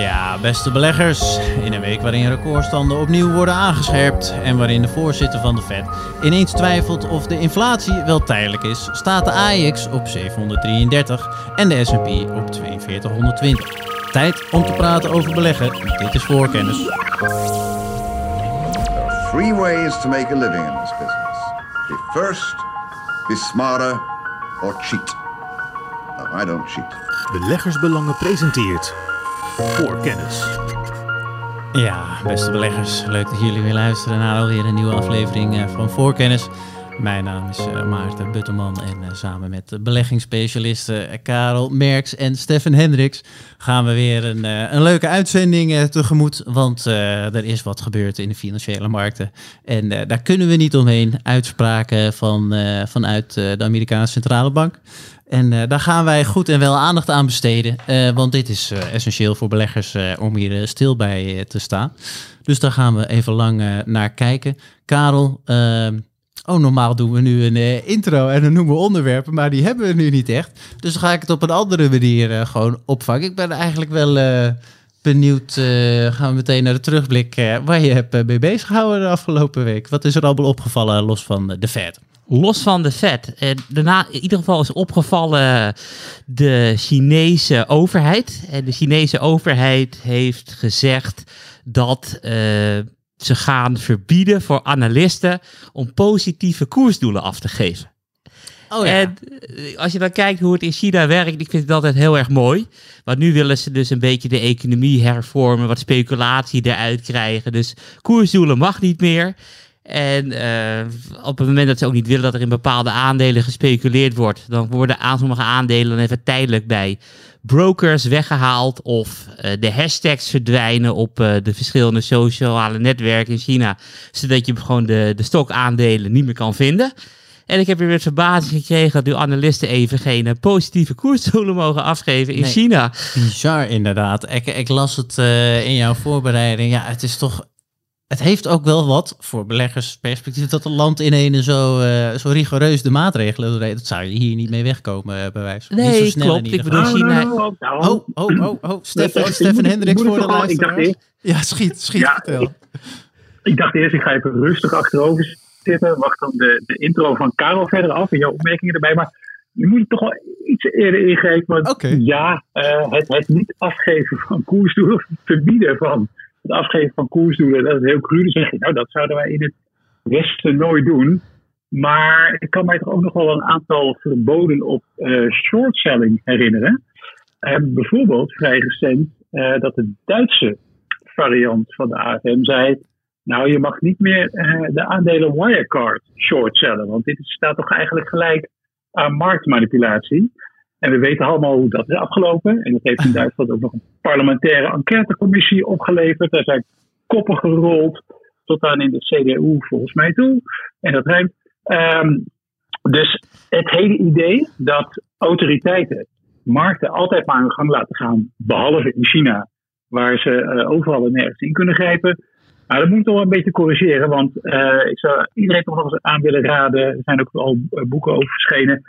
Ja, beste beleggers. In een week waarin recordstanden opnieuw worden aangescherpt en waarin de voorzitter van de Fed ineens twijfelt of de inflatie wel tijdelijk is, staat de AEX op 733 en de S&P op 4220. Tijd om te praten over beleggen. Dit is voorkennis. Three ways to make a living in this business. Be first, be smarter, or cheat. No, I don't cheat. Beleggersbelangen presenteert voor kennis. Ja, beste beleggers, leuk dat jullie weer luisteren naar alweer een nieuwe aflevering eh, van Voorkennis. Mijn naam is eh, Maarten Butterman en eh, samen met beleggingsspecialisten Karel Merks en Stefan Hendricks gaan we weer een, een leuke uitzending tegemoet. Want er is wat gebeurd in de financiële markten en daar kunnen we niet omheen. Uitspraken van, vanuit de Amerikaanse Centrale Bank. En uh, daar gaan wij goed en wel aandacht aan besteden. Uh, want dit is uh, essentieel voor beleggers om hier stil bij te staan. Dus daar gaan we even lang naar kijken. Karel, ehm, oh normaal doen we nu een intro en dan noemen we onderwerpen. Maar die hebben we nu niet echt. Dus dan ga ik het op een andere manier gewoon opvangen. Ik ben eigenlijk wel benieuwd. gaan we meteen naar de terugblik. waar je hebt mee bezig gehouden de afgelopen week. Wat is er allemaal opgevallen los van de Fed? Los van de vet. Eh, daarna in ieder geval is opgevallen de Chinese overheid. En de Chinese overheid heeft gezegd dat uh, ze gaan verbieden voor analisten om positieve koersdoelen af te geven. Oh ja. En eh, als je dan kijkt hoe het in China werkt, ik vind het altijd heel erg mooi. Want nu willen ze dus een beetje de economie hervormen, wat speculatie eruit krijgen. Dus koersdoelen mag niet meer. En uh, op het moment dat ze ook niet willen dat er in bepaalde aandelen gespeculeerd wordt, dan worden aan sommige aandelen even tijdelijk bij brokers weggehaald of uh, de hashtags verdwijnen op uh, de verschillende sociale netwerken in China, zodat je gewoon de, de stokaandelen niet meer kan vinden. En ik heb weer met verbazing gekregen dat nu analisten even geen positieve koersdoelen mogen afgeven in China. Bizar inderdaad. Ik, ik las het in jouw voorbereiding. Ja, het is toch het heeft ook wel wat voor beleggersperspectief dat een land in een zo, uh, zo rigoureus de maatregelen doet. Dat zou je hier niet mee wegkomen, uh, bij wijze van. Nee, zo klopt. Ik bedoel, China. Oh, oh, oh, oh, oh. Stefan, Stefan Hendricks voor de luisteraars. Ja, schiet, schiet, ja, vertel. Ik, ik, dacht eerst, ik ga even rustig achterover zitten. Wacht dan de, de intro van Karel verder af en jouw opmerkingen erbij. Maar je moet toch wel iets eerder ingrijpen. Want okay. ja, uh, het, het niet afgeven van koersdoelen, verbieden van het afgeven van koersdoelen, dat is heel cru. Dan zeg je, nou, dat zouden wij in het Westen nooit doen. Maar ik kan mij toch ook nog wel een aantal verboden op uh, shortselling herinneren. Uh, bijvoorbeeld vrij recent uh, dat de Duitse variant van de AFM zei. Nou, je mag niet meer de aandelen Wirecard shortsellen. Want dit staat toch eigenlijk gelijk aan marktmanipulatie. En we weten allemaal hoe dat is afgelopen. En dat heeft in Duitsland ook nog een parlementaire enquêtecommissie opgeleverd. Daar zijn koppen gerold tot aan in de CDU volgens mij toe. En dat rijmt. Um, dus het hele idee dat autoriteiten markten altijd maar hun gang laten gaan, behalve in China, waar ze uh, overal en nergens in kunnen grijpen. Maar dat moet ik toch wel een beetje corrigeren, want uh, ik zou iedereen toch nog eens aan willen raden. Er zijn ook al boeken over verschenen.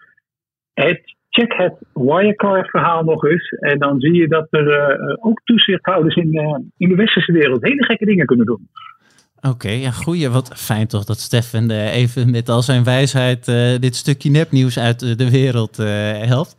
Het check het Wirecard-verhaal nog eens. En dan zie je dat er uh, ook toezichthouders in, uh, in de westerse wereld hele gekke dingen kunnen doen. Oké, ja, goeie. Wat fijn toch dat Stefan uh, even met al zijn wijsheid dit stukje nepnieuws uit de wereld helpt.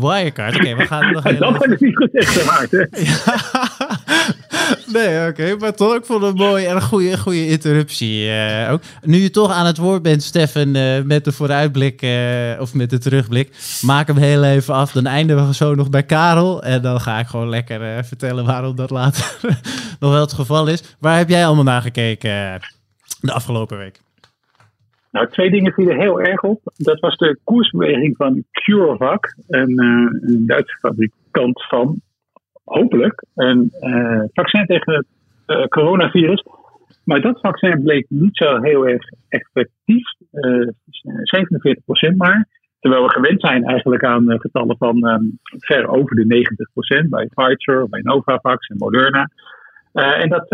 Wirecard, oké, we gaan nog even... Dat heb ik niet gezegd, Maarten. Nee, oké. maar toch, ik vond het mooi en een goede, goede interruptie uh, ook. Nu je toch aan het woord bent, Stefan, uh, met de vooruitblik uh, of met de terugblik, maak hem heel even af. Dan eindigen we zo nog bij Karel. En dan ga ik gewoon lekker vertellen waarom dat later nog wel het geval is. Waar heb jij allemaal naar gekeken de afgelopen week? Nou, twee dingen vielen heel erg op. Dat was de koersbeweging van CureVac, een, een Duitse fabrikant van hopelijk een uh, vaccin tegen het uh, coronavirus. Maar dat vaccin bleek niet zo heel erg effectief. Uh, eh, 47% maar. Terwijl we gewend zijn eigenlijk aan getallen van um, ver over de 90% bij Pfizer, bij Novavax en Moderna. en dat,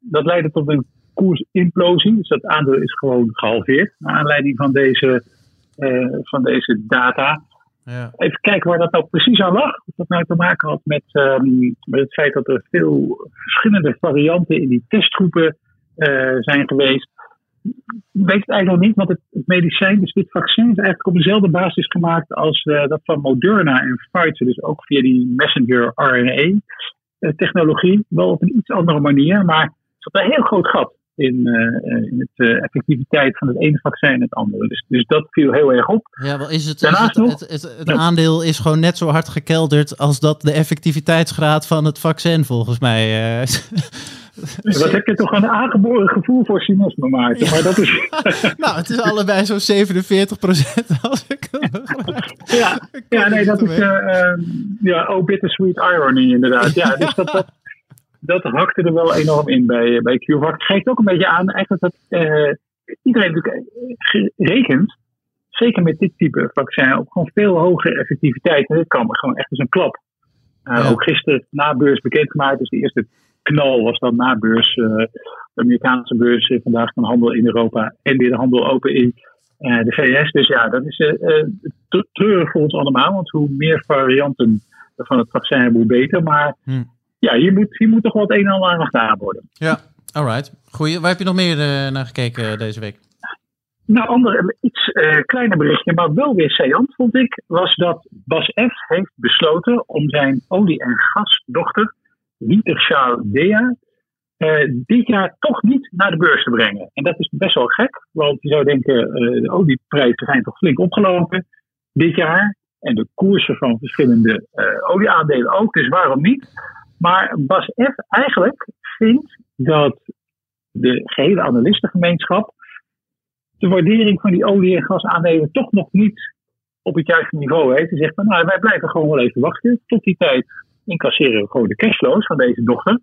dat leidde tot een koersimplosie. Dus dat aandeel is gewoon gehalveerd naar aanleiding van deze, van deze data. Ja. Even kijken waar dat nou precies aan lag. Of dat nou te maken had met, um, met het feit dat er veel verschillende varianten in die testgroepen uh, zijn geweest. Ik weet het eigenlijk nog niet, want het, het, medicijn, dus dit vaccin, is eigenlijk op dezelfde basis gemaakt als uh, dat van Moderna en Pfizer. Dus ook via die messenger RNA-technologie. Wel op een iets andere manier, maar het zat een heel groot gat in, uh, in het uh, effectiviteit van het ene vaccin en het andere. Dus, dus dat viel heel erg op. Ja, wel is het, Daarnaast is het, het, het, het aandeel is gewoon net zo hard gekelderd als dat de effectiviteitsgraad van het vaccin volgens mij. Uh, Wat heb je toch een aangeboren gevoel voor cynisme, Maarten? Ja. Maar dat is... nou, het is allebei zo'n 47 procent als ik Ja, ja nee, dat is uh, ja, oh, bittersweet irony inderdaad. Ja, dus dat, dat, dat hakte er wel enorm in bij, bij CureVac. Het geeft ook een beetje aan eigenlijk dat uh, iedereen natuurlijk rekent, zeker met dit type vaccin, op gewoon veel hogere effectiviteit. En dit kan gewoon echt als een klap. Uh, ja. Ook gisteren na beurs bekendgemaakt, dus de eerste knal was dan na beurs. De Amerikaanse beurs vandaag van handel in Europa en weer de handel open in de VS. Dus ja, dat is treurig voor ons allemaal, want hoe meer varianten van het vaccin hoe beter. Maar hm ja, hier moet, hier moet toch wel het een en ander aan gedaan worden. Ja, alright. Goeie. Waar heb je nog meer uh, naar gekeken deze week? Nou, ander, iets uh, kleiner berichtje, maar wel weer saillant vond ik, was dat Bas F. heeft besloten om zijn olie- en gasdochter, Wintershall Dea, uh, dit jaar toch niet naar de beurs te brengen. En dat is best wel gek, want je zou denken, de olieprijzen zijn toch flink opgelopen dit jaar. En de koersen van verschillende olieaandelen ook, dus waarom niet? Maar Bas F. eigenlijk vindt dat de gehele analistengemeenschap de waardering van die olie- en gasaandelen toch nog niet op het juiste niveau heeft. Hij zegt van nou, wij blijven gewoon wel even wachten. Tot die tijd incasseren we gewoon de cashflows van deze dochter.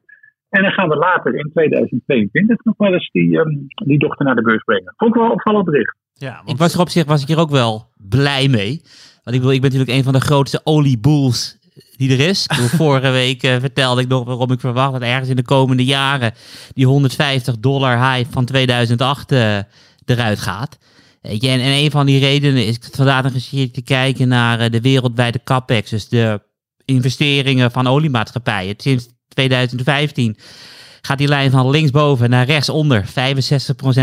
En dan gaan we later in 2022 nog wel eens die, um, die dochter naar de beurs brengen. Vond ik wel opvallend bericht. Ja, ik was er op zich was ik hier ook wel blij mee. Want ik, wil, ik ben natuurlijk een van de grootste olieboels die er is. vorige week uh, vertelde ik nog waarom ik verwacht dat ergens in de komende jaren die 150 dollar high van 2008 uh, eh, eruit gaat. Weet je, en, en, een van die redenen is vandaag nog eens te kijken naar uh, de wereldwijde capex, dus de investeringen van oliemaatschappijen. Sinds 2015 gaat die lijn van linksboven naar rechtsonder 65%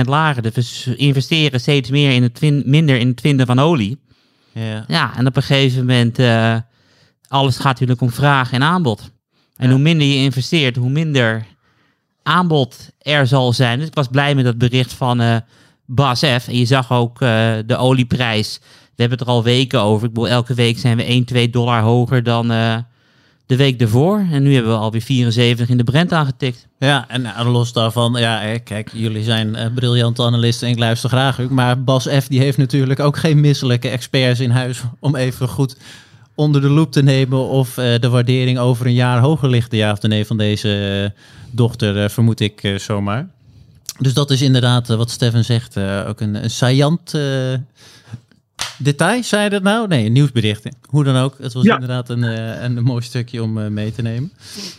lager. Dus we investeren steeds meer in het minder in het vinden van olie. Ja. ja, en op een gegeven moment alles gaat natuurlijk om vraag en aanbod. En hoe minder je investeert, hoe minder aanbod er zal zijn. Dus ik was blij met dat bericht van uh, Bas F. En je zag ook uh, de olieprijs. We hebben het er al weken over. Ik bedoel, elke week zijn we 1, 2 dollar hoger dan uh, de week ervoor. En nu hebben we alweer 74 in de Brent aangetikt. Ja, en los daarvan, ja, kijk, jullie zijn uh, briljante analisten en ik luister graag. Maar Bas F. die heeft natuurlijk ook geen misselijke experts in huis om even goed onder de loep te nemen of uh, de waardering over een jaar hoger ligt, ja of nee, van deze uh, dochter, uh, vermoed ik zomaar. Dus dat is inderdaad wat Steven zegt, ook een, een saillant detail, zei je dat nou? Nee, een nieuwsbericht. Hoe dan ook, het was ja. inderdaad een, een mooi stukje om mee te nemen.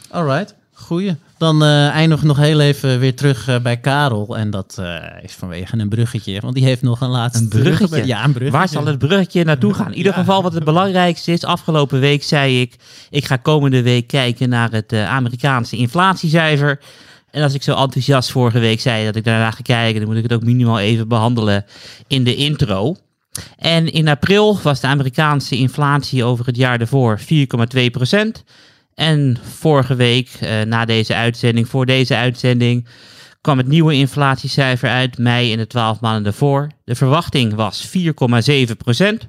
All right. Goeie. Dan uh, eindigen we nog heel even weer terug uh, bij Karel. En dat uh, is vanwege een bruggetje. Want die heeft nog een laatste... Een bruggetje? Ja, een bruggetje. Waar zal het bruggetje naartoe gaan? In ieder geval wat het belangrijkste is. Afgelopen week zei ik... Ik ga komende week kijken naar het Amerikaanse inflatiecijfer. En als ik zo enthousiast vorige week zei dat ik daarna ga kijken... dan moet ik het ook minimaal even behandelen in de intro. En in april was de Amerikaanse inflatie over het jaar daarvoor 4,2 procent... En vorige week, uh, na deze uitzending, voor deze uitzending, kwam het nieuwe inflatiecijfer uit, mei en de 12 maanden daarvoor. De verwachting was 4,7 procent.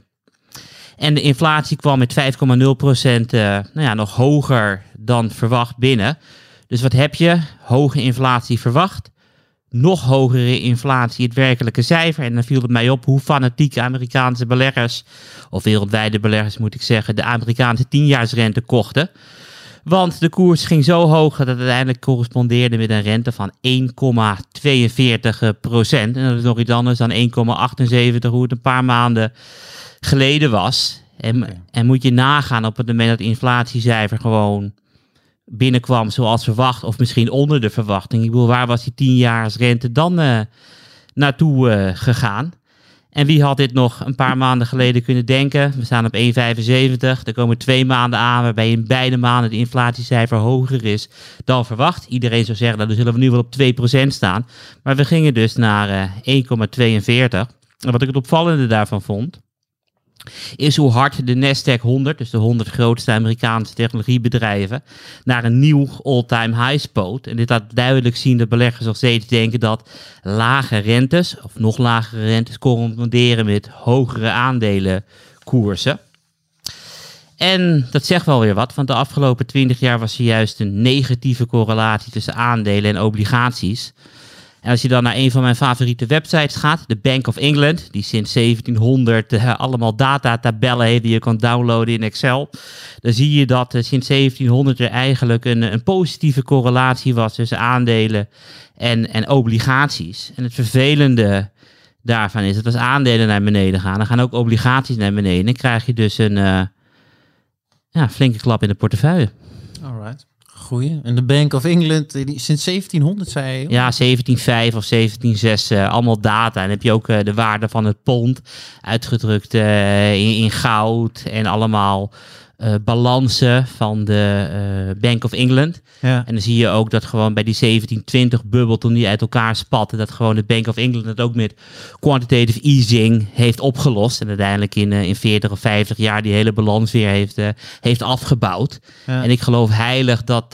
En de inflatie kwam met 5,0 procent, uh, nou ja, nog hoger dan verwacht binnen. Dus wat heb je? Hoge inflatie verwacht. Nog hogere inflatie, het werkelijke cijfer. En dan viel het mij op hoe fanatiek Amerikaanse beleggers, of wereldwijde beleggers moet ik zeggen, de Amerikaanse tienjaarsrente kochten. Want de koers ging zo hoog dat het uiteindelijk correspondeerde met een rente van 1,42 procent. En dat is nog iets anders dan 1,78, hoe het een paar maanden geleden was. En, en moet je nagaan op het moment dat het inflatiecijfer gewoon binnenkwam zoals verwacht, of misschien onder de verwachting. Ik bedoel, waar was die 10 rente dan uh, naartoe uh, gegaan? En wie had dit nog een paar maanden geleden kunnen denken? We staan op 1,75. Er komen twee maanden aan waarbij in beide maanden de inflatiecijfer hoger is dan verwacht. Iedereen zou zeggen, nou, dan zullen we nu wel op 2% staan. Maar we gingen dus naar 1,42. En wat ik het opvallende daarvan vond, is hoe hard de Nasdaq 100, dus de 100 grootste Amerikaanse technologiebedrijven, naar een nieuw all-time high spoot. En dit laat duidelijk zien dat beleggers nog steeds denken dat lage rentes, of nog lagere rentes, corresponderen met hogere aandelenkoersen. En dat zegt wel weer wat, want de afgelopen 20 jaar was er juist een negatieve correlatie tussen aandelen en obligaties. En als je dan naar een van mijn favoriete websites gaat, de Bank of England, die sinds 1700 uh, eh, allemaal datatabellen heeft die je kan downloaden in Excel, dan zie je dat uh, sinds 1700 er eigenlijk een, een positieve correlatie was tussen aandelen en, en obligaties. En het vervelende daarvan is dat als aandelen naar beneden gaan, dan gaan ook obligaties naar beneden. En dan krijg je dus een uh, ja, flinke klap in de portefeuille. Alright. En de Bank of England, die, sinds 1700 zei je? Ja, 1705 of 1706, uh, allemaal data. En heb je ook uh, de waarde van het pond uitgedrukt in, in, goud en allemaal uh, balansen van de uh, Bank of England. Ja. En dan zie je ook dat gewoon bij die 1720-bubbel, toen die uit elkaar spatte, dat gewoon de Bank of England het ook met quantitative easing heeft opgelost. En uiteindelijk in, uh, in 40 of 50 jaar die hele balans weer heeft, heeft afgebouwd. Ja. En ik geloof heilig dat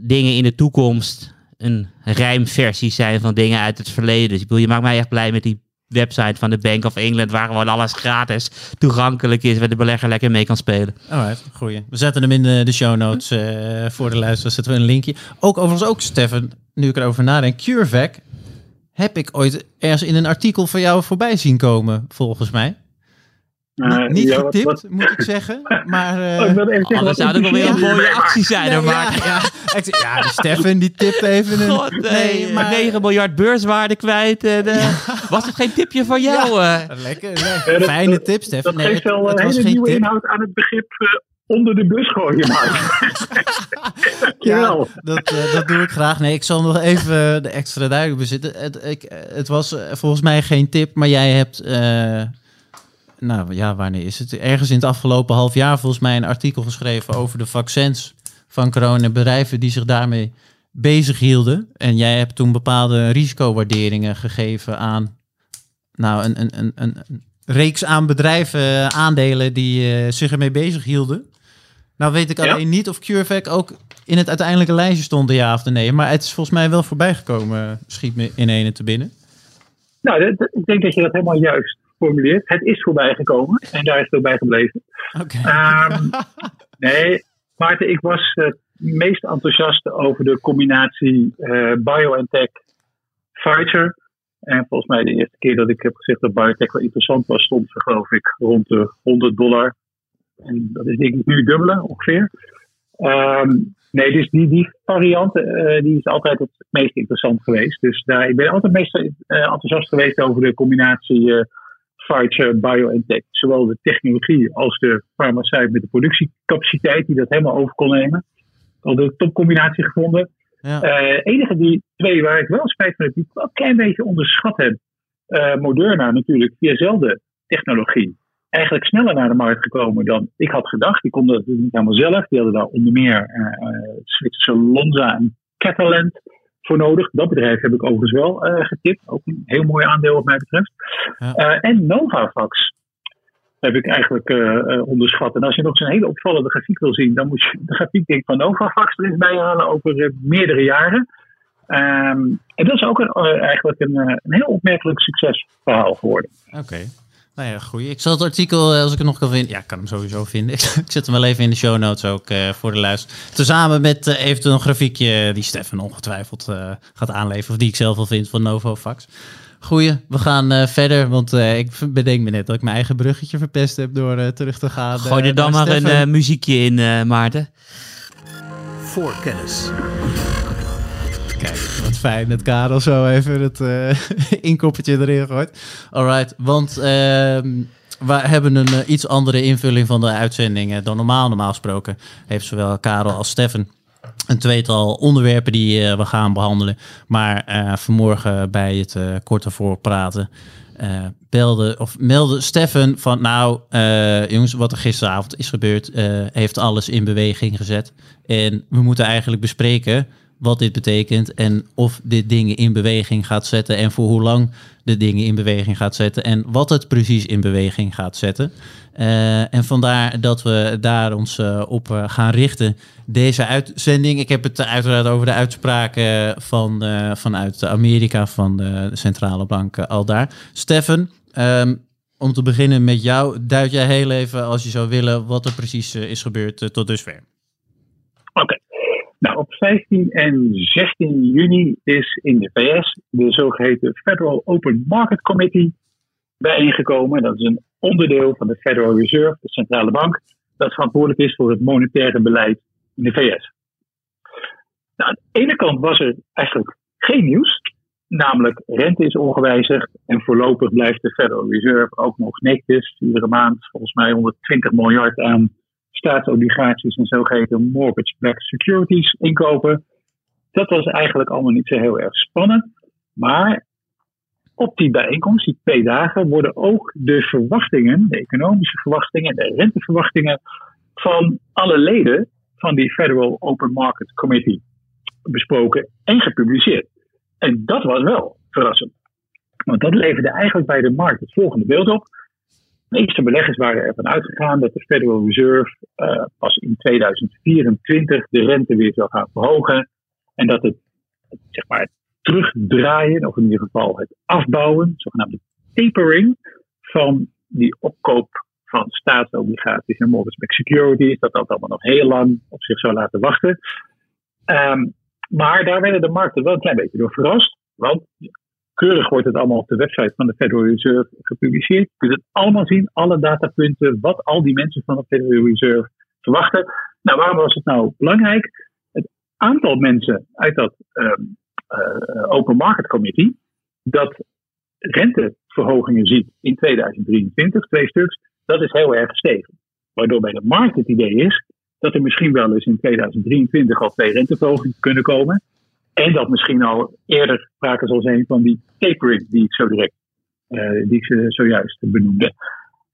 dingen in de toekomst een rijmversie zijn van dingen uit het verleden. Dus ik bedoel, je maakt mij echt blij met die website van de Bank of England, waar gewoon alles gratis toegankelijk is, waar de belegger lekker mee kan spelen. Alright, goeie. We zetten hem in de, de show notes uh, voor de luisteraars, zetten we een linkje. Ook overigens ook, Stefan, nu ik erover nadenk, CureVac heb ik ooit ergens in een artikel van jou voorbij zien komen, volgens mij. Uh, niet ja, getipt, wat, wat, moet ik zeggen. Maar, uh, oh, oh, dat zou ook wel weer een mooie actie zijn. Nee, ja, ja, ja, de Stefan die tipt even een... God, nee, maar... 9 miljard beurswaarde kwijt. En, uh, was het geen tipje van jou? Ja, lekker, nee. Fijne tip, Stefan. Dat nee, geeft wel een hele nieuwe tip. inhoud aan het begrip onder de bus gooien, maar. ja, dat, uh, dat doe ik graag. Nee, ik zal nog even de extra duidelijk bezitten. Het, ik, het was volgens mij geen tip, maar jij hebt nou ja, wanneer is het? Ergens in het afgelopen half jaar volgens mij een artikel geschreven over de vaccins van corona bedrijven die zich daarmee bezig hielden. En jij hebt toen bepaalde risicowaarderingen gegeven aan nou, een, een, een, een reeks aan bedrijven, eh, aandelen die uh, zich ermee bezig hielden. Nou weet ik alleen niet of CureVac ook in het uiteindelijke lijstje stond, ja of nee. Maar het is volgens mij wel voorbijgekomen, schiet me in ene te binnen. Nou, ik denk dat je dat helemaal juist geformuleerd. Het is voorbij gekomen en daar is het ook bij gebleven. Um, nee, Maarten, ik was het meest enthousiast over de combinatie uh, BioNTech Pfizer. En volgens mij de eerste keer dat ik heb gezegd dat biotech wel interessant was, stond ze geloof ik rond de 100 dollar. En dat is denk ik nu dubbele ongeveer. Um, nee, dus die, die variant uh, die is altijd het meest interessant geweest. Dus daar, ik ben altijd het meest uh, enthousiast geweest over de combinatie Pfizer BioNTech. Zowel de technologie als de farmaceut met de productiecapaciteit die dat helemaal over kon nemen. Al de topcombinatie gevonden. Ja. Uh, enige die twee waar ik wel spijt van heb, die ik wel een klein beetje onderschat heb. Uh, Moderna natuurlijk, via dezelfde technologie. Eigenlijk sneller naar de markt gekomen dan ik had gedacht. Die konden het niet helemaal zelf. Die hadden daar onder meer uh, Zwitserse Lonza en Catalent voor nodig. Dat bedrijf heb ik overigens wel uh, getipt. Ook een heel mooi aandeel wat mij betreft. Ja. Uh, en Novavax heb ik eigenlijk uh, onderschat. En als je nog zo'n hele opvallende grafiek wil zien, dan moet je de grafiek denk van Novavax erin bijhalen over meerdere jaren. Um, en dat is ook een, eigenlijk een, een heel opmerkelijk succesverhaal geworden. Oké. Nou ja, goed. Ik zal het artikel, eh, als ik het nog kan vinden, ja, ik kan hem sowieso vinden. ik zet hem wel even in de show notes ook uh, voor de luister. Tezamen met uh, eventueel een grafiekje die Stefan ongetwijfeld uh, gaat aanleveren. Of die ik zelf al vind van Novofax. Goeie, we gaan verder. Want ik bedenk me net dat ik mijn eigen bruggetje verpest heb door terug te gaan. Gooi er dan maar een muziekje in, Maarten. Voor kennis. Kijk, fijn dat Karel zo even het uh, inkoppertje erin gooit. Alright, want uh, we hebben een uh, iets andere invulling van de uitzendingen dan normaal. Normaal gesproken heeft zowel Karel als Steffen een tweetal onderwerpen die we gaan behandelen. Maar vanmorgen bij het korte voorpraten uh, belde of meldde Steffen van nou jongens wat er gisteravond is gebeurd heeft alles in beweging gezet en we moeten eigenlijk bespreken wat dit betekent en of dit dingen in beweging gaat zetten en voor hoe lang de dingen in beweging gaat zetten en wat het precies in beweging gaat zetten. Uh, en vandaar dat we daar ons uh, op uh, gaan richten. Deze uitzending. Ik heb het uiteraard over de uitspraken van, vanuit Amerika van de centrale bank al daar. Stefan, um, om te beginnen met jou, duid jij heel even, als je zou willen, wat er precies is gebeurd tot dusver. Oké. Nou, op 15 en 16 juni is in de VS de zogeheten Federal Open Market Committee bijeengekomen. Dat is een onderdeel van de Federal Reserve, de centrale bank, dat verantwoordelijk is voor het monetaire beleid in de VS. Nou, aan de ene kant was er eigenlijk geen nieuws, namelijk rente is ongewijzigd en voorlopig blijft de Federal Reserve ook nog netjes iedere maand volgens mij 120 miljard aan staatsobligaties en zogeheten mortgage-backed securities inkopen. Dat was eigenlijk allemaal niet zo heel erg spannend. Maar op die bijeenkomst, die twee dagen, worden ook de verwachtingen, de economische verwachtingen, de renteverwachtingen van alle leden van die Federal Open Market Committee besproken en gepubliceerd. En dat was wel verrassend. Want dat leverde eigenlijk bij de markt het volgende beeld op. De meeste beleggers waren ervan uitgegaan dat de Federal Reserve uh, pas in 2024 de rente weer zou gaan verhogen. En dat het, zeg maar, terugdraaien, of in ieder geval het afbouwen, zogenaamde tapering, van die opkoop van staatsobligaties en mortgage-backed securities, dat dat allemaal nog heel lang op zich zou laten wachten. Um, maar daar werden de markten wel een klein beetje door verrast. Want Keurig wordt het allemaal op de website van de Federal Reserve gepubliceerd. Je kunt het allemaal zien, alle datapunten, wat al die mensen van de Federal Reserve verwachten. Nou, waarom was het nou belangrijk? Het aantal mensen uit dat um, uh, Open Market Committee dat renteverhogingen ziet in 2023, twee stuks, dat is heel erg gestegen. Waardoor bij de markt het idee is dat er misschien wel eens in 2023 al twee renteverhogingen kunnen komen. En dat misschien al eerder sprake zal zijn van die tapering die ik zo direct, uh, die ik zojuist benoemde.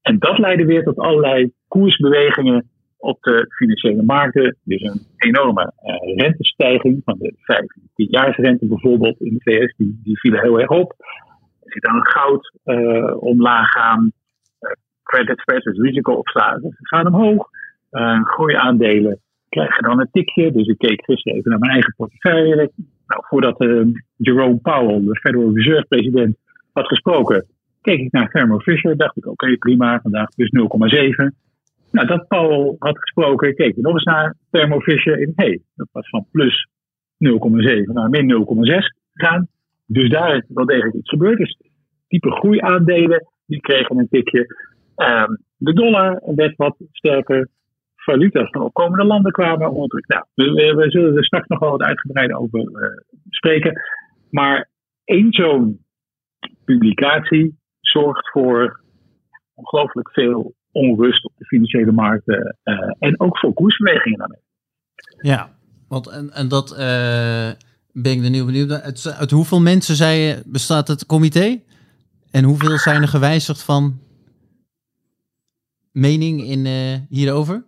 En dat leidde weer tot allerlei koersbewegingen op de financiële markten. Dus een enorme uh, rentestijging van de 5 en 10 jaarsrente bijvoorbeeld in de VS, die, die vielen heel erg op. Er zit aan goud uh, omlaag gaan, credit spreads, dus risicoopslagen, gaan omhoog. groeiaandelen krijgen dan een tikje. Dus ik keek gisteren even naar mijn eigen portefeuille. Nou, voordat uh, Jerome Powell, de Federal Reserve president, had gesproken, keek ik naar Thermo Fisher. Dacht ik, oké, prima, vandaag plus 0,7. Nou, dat Powell had gesproken, keek ik nog eens naar Thermo Fisher. En hey, dat was van plus 0,7 naar min 0,6 gegaan. Dus daar is wel degelijk iets gebeurd. Dus type groeiaandelen, die kregen een tikje. Um, de dollar werd wat sterker valuta's van opkomende landen kwamen onder Nou, we, we, zullen er straks nog wel wat uitgebreider over uh, spreken. Maar één zo'n publicatie zorgt voor ongelooflijk veel onrust op de financiële markten uh, en ook voor koersbewegingen daarmee. Ja, want en, en dat uh, ben ik er nu benieuwd. Uit, uit hoeveel mensen zei bestaat het comité? En hoeveel zijn er gewijzigd van mening in, hierover?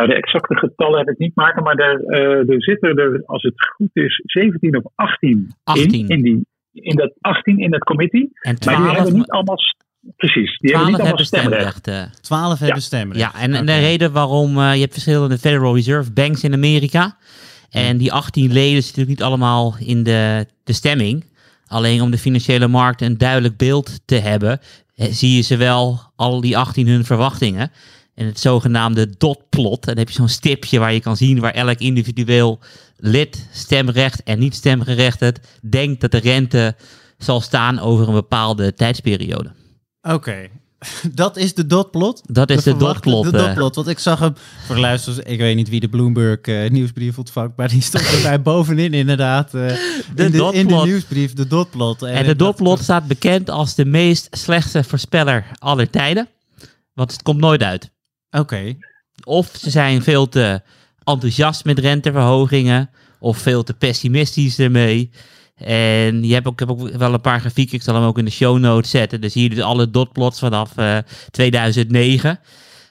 Nou, de exacte getallen heb ik niet maken, maar er, uh, er zitten er, als het goed is, 17 of 18, 18. in. In, die, in dat 18 in het committee. En 12, maar die hebben niet allemaal. Precies, die hebben niet allemaal stemrecht. stemrecht. 12 hebben ja. stemrecht. Ja, en, en de reden waarom uh, je hebt verschillende Federal Reserve Banks in Amerika. En die 18 leden zitten natuurlijk niet allemaal in de, de stemming. Alleen om de financiële markt een duidelijk beeld te hebben, eh, zie je ze wel al die 18 hun verwachtingen. En het zogenaamde dotplot. Dan heb je zo'n stipje waar je kan zien waar elk individueel lid, stemrecht en niet stemgerechtigd, denkt dat de rente zal staan over een bepaalde tijdsperiode. Oké, dat is de dotplot? Dat is de, de dotplot. De dotplot, want ik zag hem, voor de luisteraars, ik weet niet wie de Bloomberg uh, nieuwsbrief ontvangt, maar die stond erbij bovenin inderdaad. Uh, de in, de, in, de, nieuwsbrief, de dotplot. En, en de dotplot staat bekend als de meest slechte voorspeller aller tijden, want het komt nooit uit. Oké. Of ze zijn veel te enthousiast met renteverhogingen of veel te pessimistisch ermee. En je hebt ook, ik heb ook wel een paar grafieken, ik zal hem ook in de show notes zetten. Dus hier dus alle dotplots vanaf uh, 2009.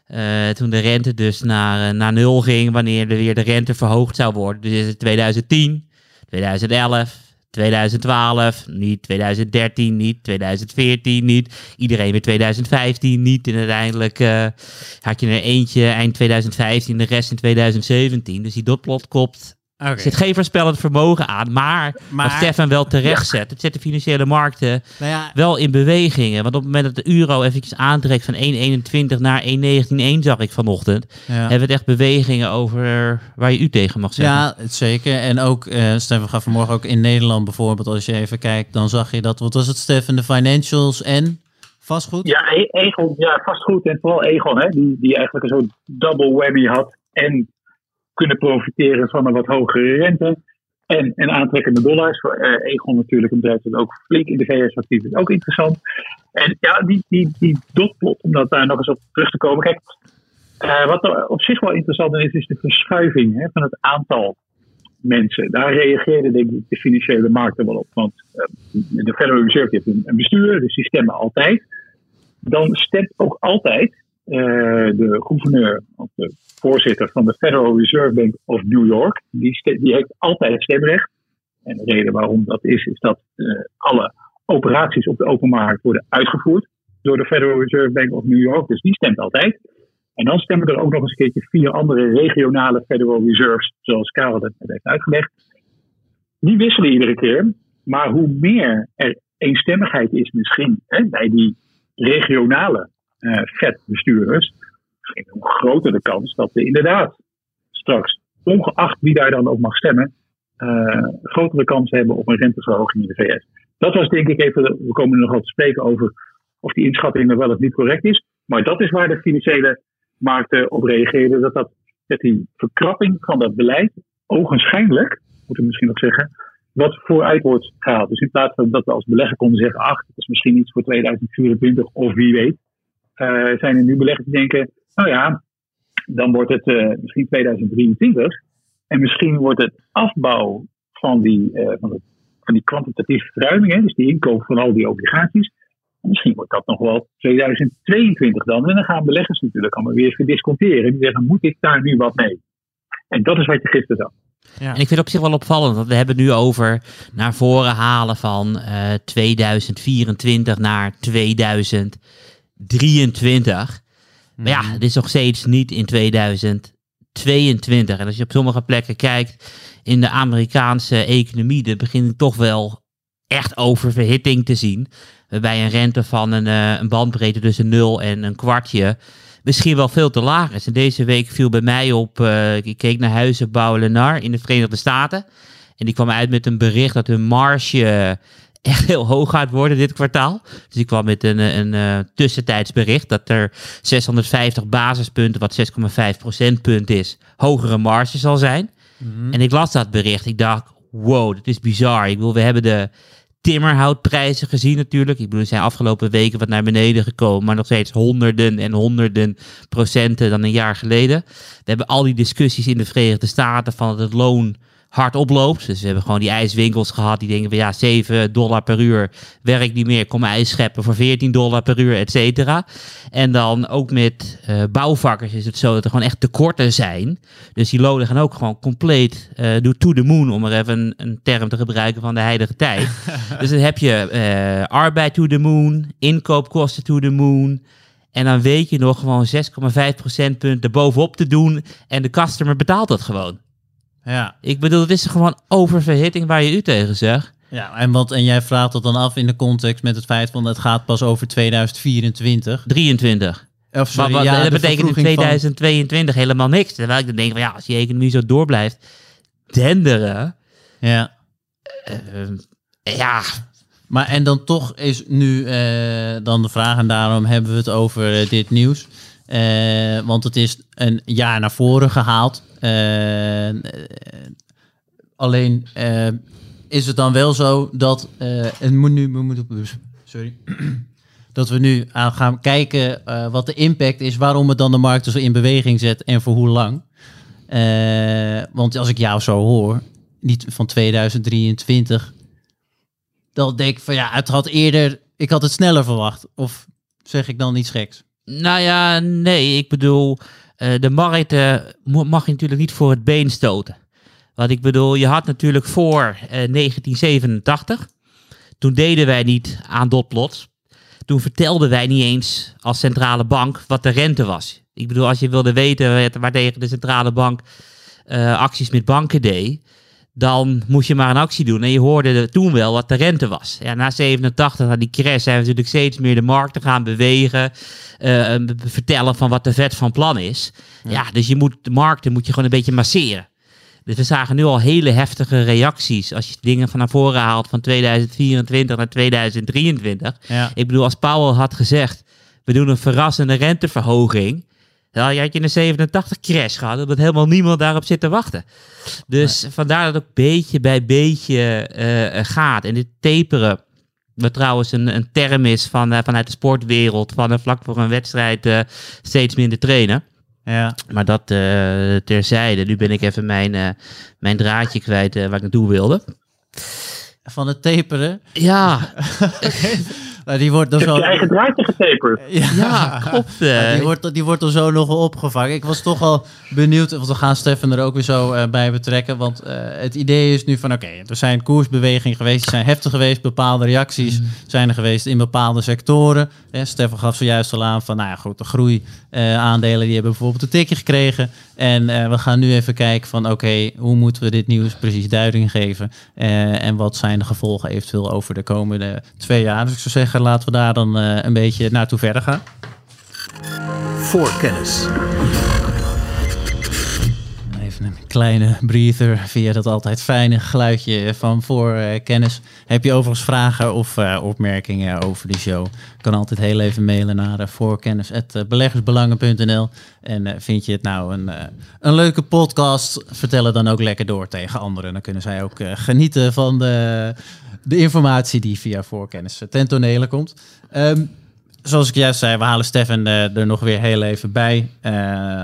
Uh, toen de rente dus naar, uh, naar nul ging, wanneer er weer de rente verhoogd zou worden. Dus is het 2010, 2011, 2012 niet, 2013 niet, 2014 niet, iedereen weer 2015 niet. En uiteindelijk uh, had je er eentje eind 2015, de rest in 2017. Dus die dotplot kopt Okay. Er zit geen voorspellend vermogen aan. Maar, maar wat Stefan wel terecht zet, het zet de financiële markten nou ja, wel in bewegingen. Want op het moment dat de euro eventjes aantrekt van 1,21 naar 1,19,1 zag ik vanochtend. Ja. Hebben we het echt bewegingen over waar je u tegen mag zeggen. Ja, zeker. En ook, uh, Stefan gaat vanmorgen ook in Nederland bijvoorbeeld, als je even kijkt, dan zag je dat, wat was het Stefan, de financials en vastgoed? Ja, e Egon, ja vastgoed en vooral Egon, hè, die, die eigenlijk een soort double whammy had. En kunnen profiteren van een wat hogere rente. En, en aantrekkende dollars. Voor uh, Egon natuurlijk een bedrijf dat ook flink in de VS actief is. Ook interessant. En ja, die, die, die dotplot, om daar nog eens op terug te komen. Kijk, uh, wat er op zich wel interessant is, is de verschuiving hè, van het aantal mensen. Daar reageerden denk ik de financiële markten wel op. Want uh, de Federal Reserve heeft een, een bestuur, dus die stemmen altijd. Dan stemt ook altijd uh, de gouverneur, of de voorzitter van de Federal Reserve Bank of New York, die, die heeft altijd stemrecht. En de reden waarom dat is, is dat uh, alle operaties op de openmarkt worden uitgevoerd door de Federal Reserve Bank of New York. Dus die stemt altijd. En dan stemmen er ook nog eens een keertje vier andere regionale Federal Reserves, zoals Karel het net heeft uitgelegd. Die wisselen iedere keer. Maar hoe meer er eenstemmigheid is misschien hè, bij die regionale vetbestuurders, hoe groter de kans dat we inderdaad straks, ongeacht wie daar dan ook mag stemmen, uh, grotere kans hebben op een renteverhoging in de VS. Dat was denk ik even, we komen er nog wel te spreken over of die inschatting nog wel of niet correct is. Maar dat is waar de financiële markten op reageerden. Dat, dat, dat die verkrapping van dat beleid ogenschijnlijk, moet ik misschien nog zeggen, wat vooruit wordt gehaald. Dus in plaats van dat we als belegger konden zeggen, ach, dat is misschien iets voor 2024 of wie weet, zijn er nu beleggers die denken, nou ja, dan wordt het uh, misschien 2023 en misschien wordt het afbouw van die, uh, van, het, van die kwantitatieve verruiming, hè, dus die inkoop van al die obligaties, misschien wordt dat nog wel 2022 dan. En dan gaan beleggers natuurlijk allemaal weer even disconteren. Die zeggen, moet ik daar nu wat mee? En dat is wat je gisteren zag. Ja. En ik vind het op zich wel opvallend, want we hebben nu over naar voren halen van uh, 2024 naar 2000. 23. Maar ja, mhm. het is nog steeds niet in 2022. En als je op sommige plekken kijkt in de Amerikaanse economie, dan begint toch wel echt oververhitting te zien. Waarbij een rente van een, uh, een bandbreedte tussen 0 en een kwartje misschien wel veel te laag is. En deze week viel bij mij op, uh, ik keek naar Huizenbouw Lenar in de Verenigde Staten. En die kwam uit met een bericht dat hun marge echt heel hoog gaat worden dit kwartaal. Dus ik kwam met een, een, een uh, tussentijdsbericht dat er 650 basispunten, wat 6,5 procentpunt is, hogere marge zal zijn. Mm-hmm. En ik las dat bericht. Ik dacht, wow, dat is bizar. Ik bedoel, we hebben de timmerhoutprijzen gezien natuurlijk. Ik bedoel, ze zijn afgelopen weken wat naar beneden gekomen, maar nog steeds honderden en honderden procenten dan een jaar geleden. We hebben al die discussies in de Verenigde Staten van het loon hard oploopt. Dus we hebben gewoon die ijswinkels gehad die denken van ja, 7 dollar per uur werkt niet meer, kom ijs scheppen voor 14 dollar per uur, et cetera. En dan ook met uh, bouwvakkers is het zo dat er gewoon echt tekorten zijn. Dus die lonen gaan ook gewoon compleet uh, to the moon, om er even een, een, term te gebruiken van de heilige tijd. dus dan heb je uh, arbeid to the moon, inkoopkosten to the moon. En dan weet je nog gewoon 6,5 procentpunt erbovenop te doen. En de customer betaalt dat gewoon. Ja. Ik bedoel, het is gewoon oververhitting waar je u tegen zegt. Ja, en, wat, en jij vraagt dat dan af in de context met het feit van het gaat pas over 2024. 23. Of sorry, maar wat, ja, dat betekent in 2022 helemaal niks. Terwijl ik dan denk van ja, als die economie zo door blijft denderen. Ja. Uh, ja. Maar en dan toch is nu uh, dan de vraag, en daarom hebben we het over uh, dit nieuws. Want het is een jaar naar voren gehaald. Uh, alleen uh, is het dan wel zo dat het moet nu, we moeten, sorry, dat we nu aan gaan kijken wat de impact is, waarom het dan de markt dus in beweging zet en voor hoe lang. want als ik jou zo hoor, niet van 2023, dan denk ik van ja, het had eerder, ik had het sneller verwacht. Of zeg ik dan iets geks? Nou ja, nee, ik bedoel, de markt mag je natuurlijk niet voor het been stoten. Want ik bedoel, je had natuurlijk voor 1987 toen deden wij niet aan dotplots. Toen vertelden wij niet eens als centrale bank wat de rente was. Ik bedoel, als je wilde weten waartegen de centrale bank acties met banken deed, dan moest je maar een actie doen. En je hoorde toen wel wat de rente was. Ja, na 87, na die crash, zijn we natuurlijk steeds meer de markten gaan bewegen. Uh, vertellen van wat de vet van plan is. Ja. ja, dus je moet de markten moet je gewoon een beetje masseren. Dus we zagen nu al hele heftige reacties als je dingen van naar voren haalt van 2024 naar 2023. Ja. Ik bedoel, als Powell had gezegd, we doen een verrassende renteverhoging. Dan had je een 87 crash gehad, dat helemaal niemand daarop zit te wachten. Dus vandaar dat het ook beetje bij beetje uh, gaat. En dit taperen, wat trouwens een, een term is van, uh, vanuit de sportwereld, van uh, vlak voor een wedstrijd steeds minder trainen. Ja. Maar dat terzijde. Nu ben ik even mijn, mijn draadje kwijt waar ik naartoe wilde. Van het taperen? Ja. Nou, die wordt dan zo... je eigen draadje getaperd. Ja, ja klopt. Ja, die, wordt, die wordt er zo nog wel opgevangen. Ik was toch al benieuwd, want we gaan Stefan er ook weer zo uh, bij betrekken. Want uh, het idee is nu van, oké, okay, er zijn koersbewegingen geweest, die zijn heftig geweest. Bepaalde reacties mm. zijn er geweest in bepaalde sectoren. Stefan gaf zojuist al aan van, nou ja, goed, de groei uh, aandelen, die hebben bijvoorbeeld een tikje gekregen. En we gaan nu even kijken van, oké, hoe moeten we dit nieuws precies duiding geven? en wat zijn de gevolgen eventueel over de komende twee jaar? Dus ik zou zeggen, laten we daar dan uh, een beetje naartoe verder gaan. Voorkennis. Even een kleine breather via dat altijd fijne geluidje van voorkennis. Heb je overigens vragen of uh, opmerkingen over de show? Kan altijd heel even mailen naar voorkennis.beleggersbelangen.nl. En vind je het nou een, een leuke podcast? Vertel het dan ook lekker door tegen anderen. Dan kunnen zij ook genieten van de de informatie die via voorkennis ten tonele komt. Ehm, zoals ik juist zei, we halen Stefan uh, er nog weer heel even bij. Uh,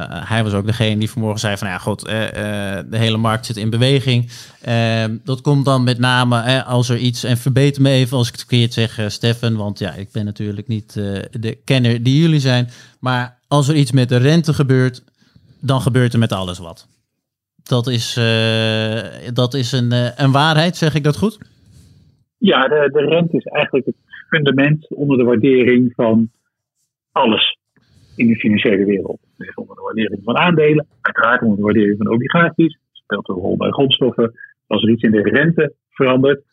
hij was ook degene die vanmorgen zei van ja, god, de hele markt zit in beweging. Ehm, dat komt dan met name als er iets, en verbeter me even als ik het verkeerd zeg, Stefan, want ja, ik ben natuurlijk niet de kenner die jullie zijn. Maar als er iets met de rente gebeurt, dan gebeurt er met alles wat. Dat is, dat is een, een waarheid, zeg ik dat goed? Ja, de, de rente is eigenlijk het fundament onder de waardering van alles in de financiële wereld. Dus onder de waardering van aandelen, uiteraard onder de waardering van obligaties, speelt een rol bij grondstoffen. Als er iets in de rente verandert,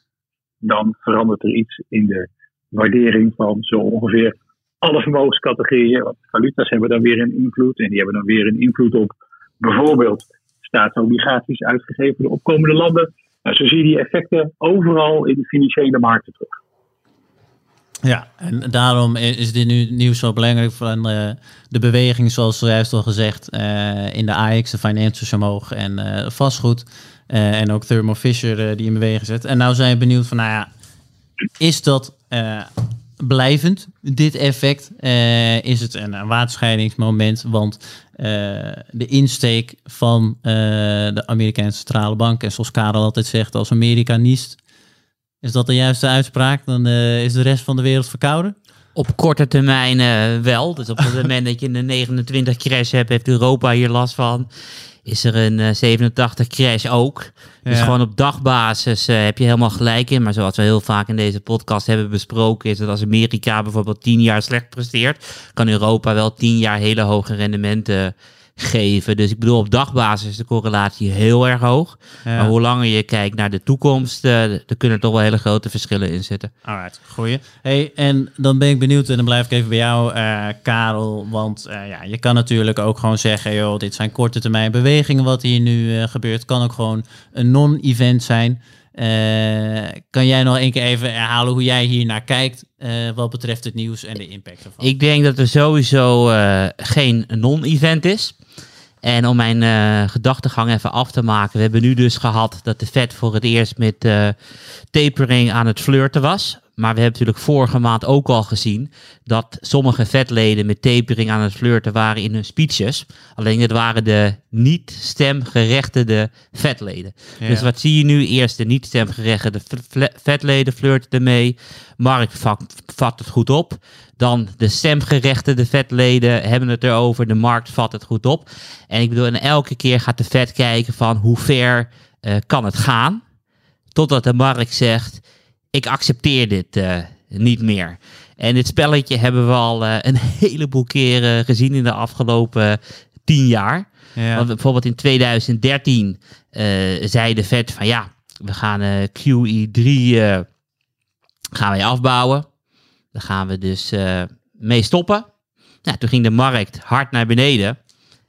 dan verandert er iets in de waardering van zo ongeveer alle vermogenscategorieën. Want valuta's hebben dan weer een invloed en die hebben dan weer een invloed op bijvoorbeeld staatsobligaties uitgegeven door opkomende landen. Nou, zo zie je die effecten overal in de financiële markten terug. Ja, en daarom is dit nu nieuws zo belangrijk van de beweging, zoals zojuist al gezegd, uh, in de AX, de financials omhoog en uh, vastgoed. en ook Thermo Fisher die in beweging zet. En nou zijn we benieuwd van, nou ja, is dat blijvend, dit effect? is het een, een? Want eh, de insteek van eh, de Amerikaanse centrale bank. En zoals Karel altijd zegt, als Amerika niest, is dat de juiste uitspraak? Dan eh, is de rest van de wereld verkouden? Op korte termijn wel. Dus op het moment dat je een 29 crash hebt, heeft Europa hier last van is er een 87 eh, crash ook. Dus gewoon op dagbasis uh, heb je helemaal gelijk in. Maar zoals we heel vaak in deze podcast hebben besproken, is dat als Amerika bijvoorbeeld 10 jaar slecht presteert, kan Europa wel 10 jaar hele hoge rendementen geven. Dus ik bedoel, op dagbasis is de correlatie heel erg hoog. Maar hoe langer je kijkt naar de toekomst, uh, er kunnen toch wel hele grote verschillen in zitten. Alright, goeie. Hey, en dan ben ik benieuwd, en dan blijf ik even bij jou, uh, Karel. Want uh, ja, je kan natuurlijk ook gewoon zeggen, joh, dit zijn korte termijn bewegingen wat hier nu gebeurt. Kan ook gewoon een non-event zijn. Kan jij nog een keer even herhalen hoe jij hier naar kijkt wat betreft het nieuws en de impact ervan? Ik denk dat er sowieso geen non-event is. En om mijn uh, gedachtegang even af te maken. We hebben nu dus gehad dat de Fed voor het eerst met uh, tapering aan het flirten was. Maar we hebben natuurlijk vorige maand ook al gezien dat sommige vetleden met tapering aan het flirten waren in hun speeches. Alleen het waren de niet stemgerechtigde vetleden. Dus wat zie je nu? Eerst de niet stemgerechtigde vetleden flirten ermee. Mark vat het goed op. Dan de stemgerechtigde vetleden hebben het erover. De markt vat het goed op. En ik bedoel, en elke keer gaat de vet kijken van hoe ver uh, kan het gaan. Totdat de markt zegt, ik accepteer dit uh, niet meer. En dit spelletje hebben we al uh, een heleboel keren gezien in de afgelopen tien jaar. Ja. Want bijvoorbeeld in 2013 zei de Fed van ja, we gaan QE3 gaan wij afbouwen. Daar gaan we dus uh, mee stoppen. Nou, toen ging de markt hard naar beneden.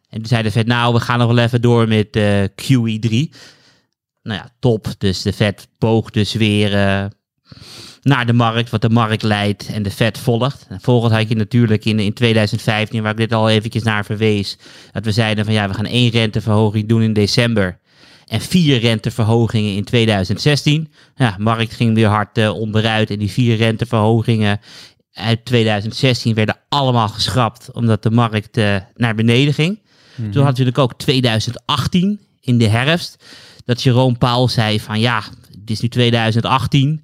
En toen zei de Fed, nou, we gaan nog wel even door met uh, QE3. Nou ja, top. Dus de Fed boog dus weer uh, naar de markt, wat de markt leidt en de Fed volgt. En volgens had je natuurlijk in, in 2015, waar ik dit al eventjes naar verwees, dat we zeiden van ja, we gaan één renteverhoging doen in december en vier renteverhogingen in 2016. Ja, markt ging weer hard uh, onderuit en die vier renteverhogingen uit 2016 werden allemaal geschrapt omdat de markt uh, naar beneden ging. Mm Toen had natuurlijk ook 2018 in de herfst dat Jerome Powell zei van ja, het is nu 2018.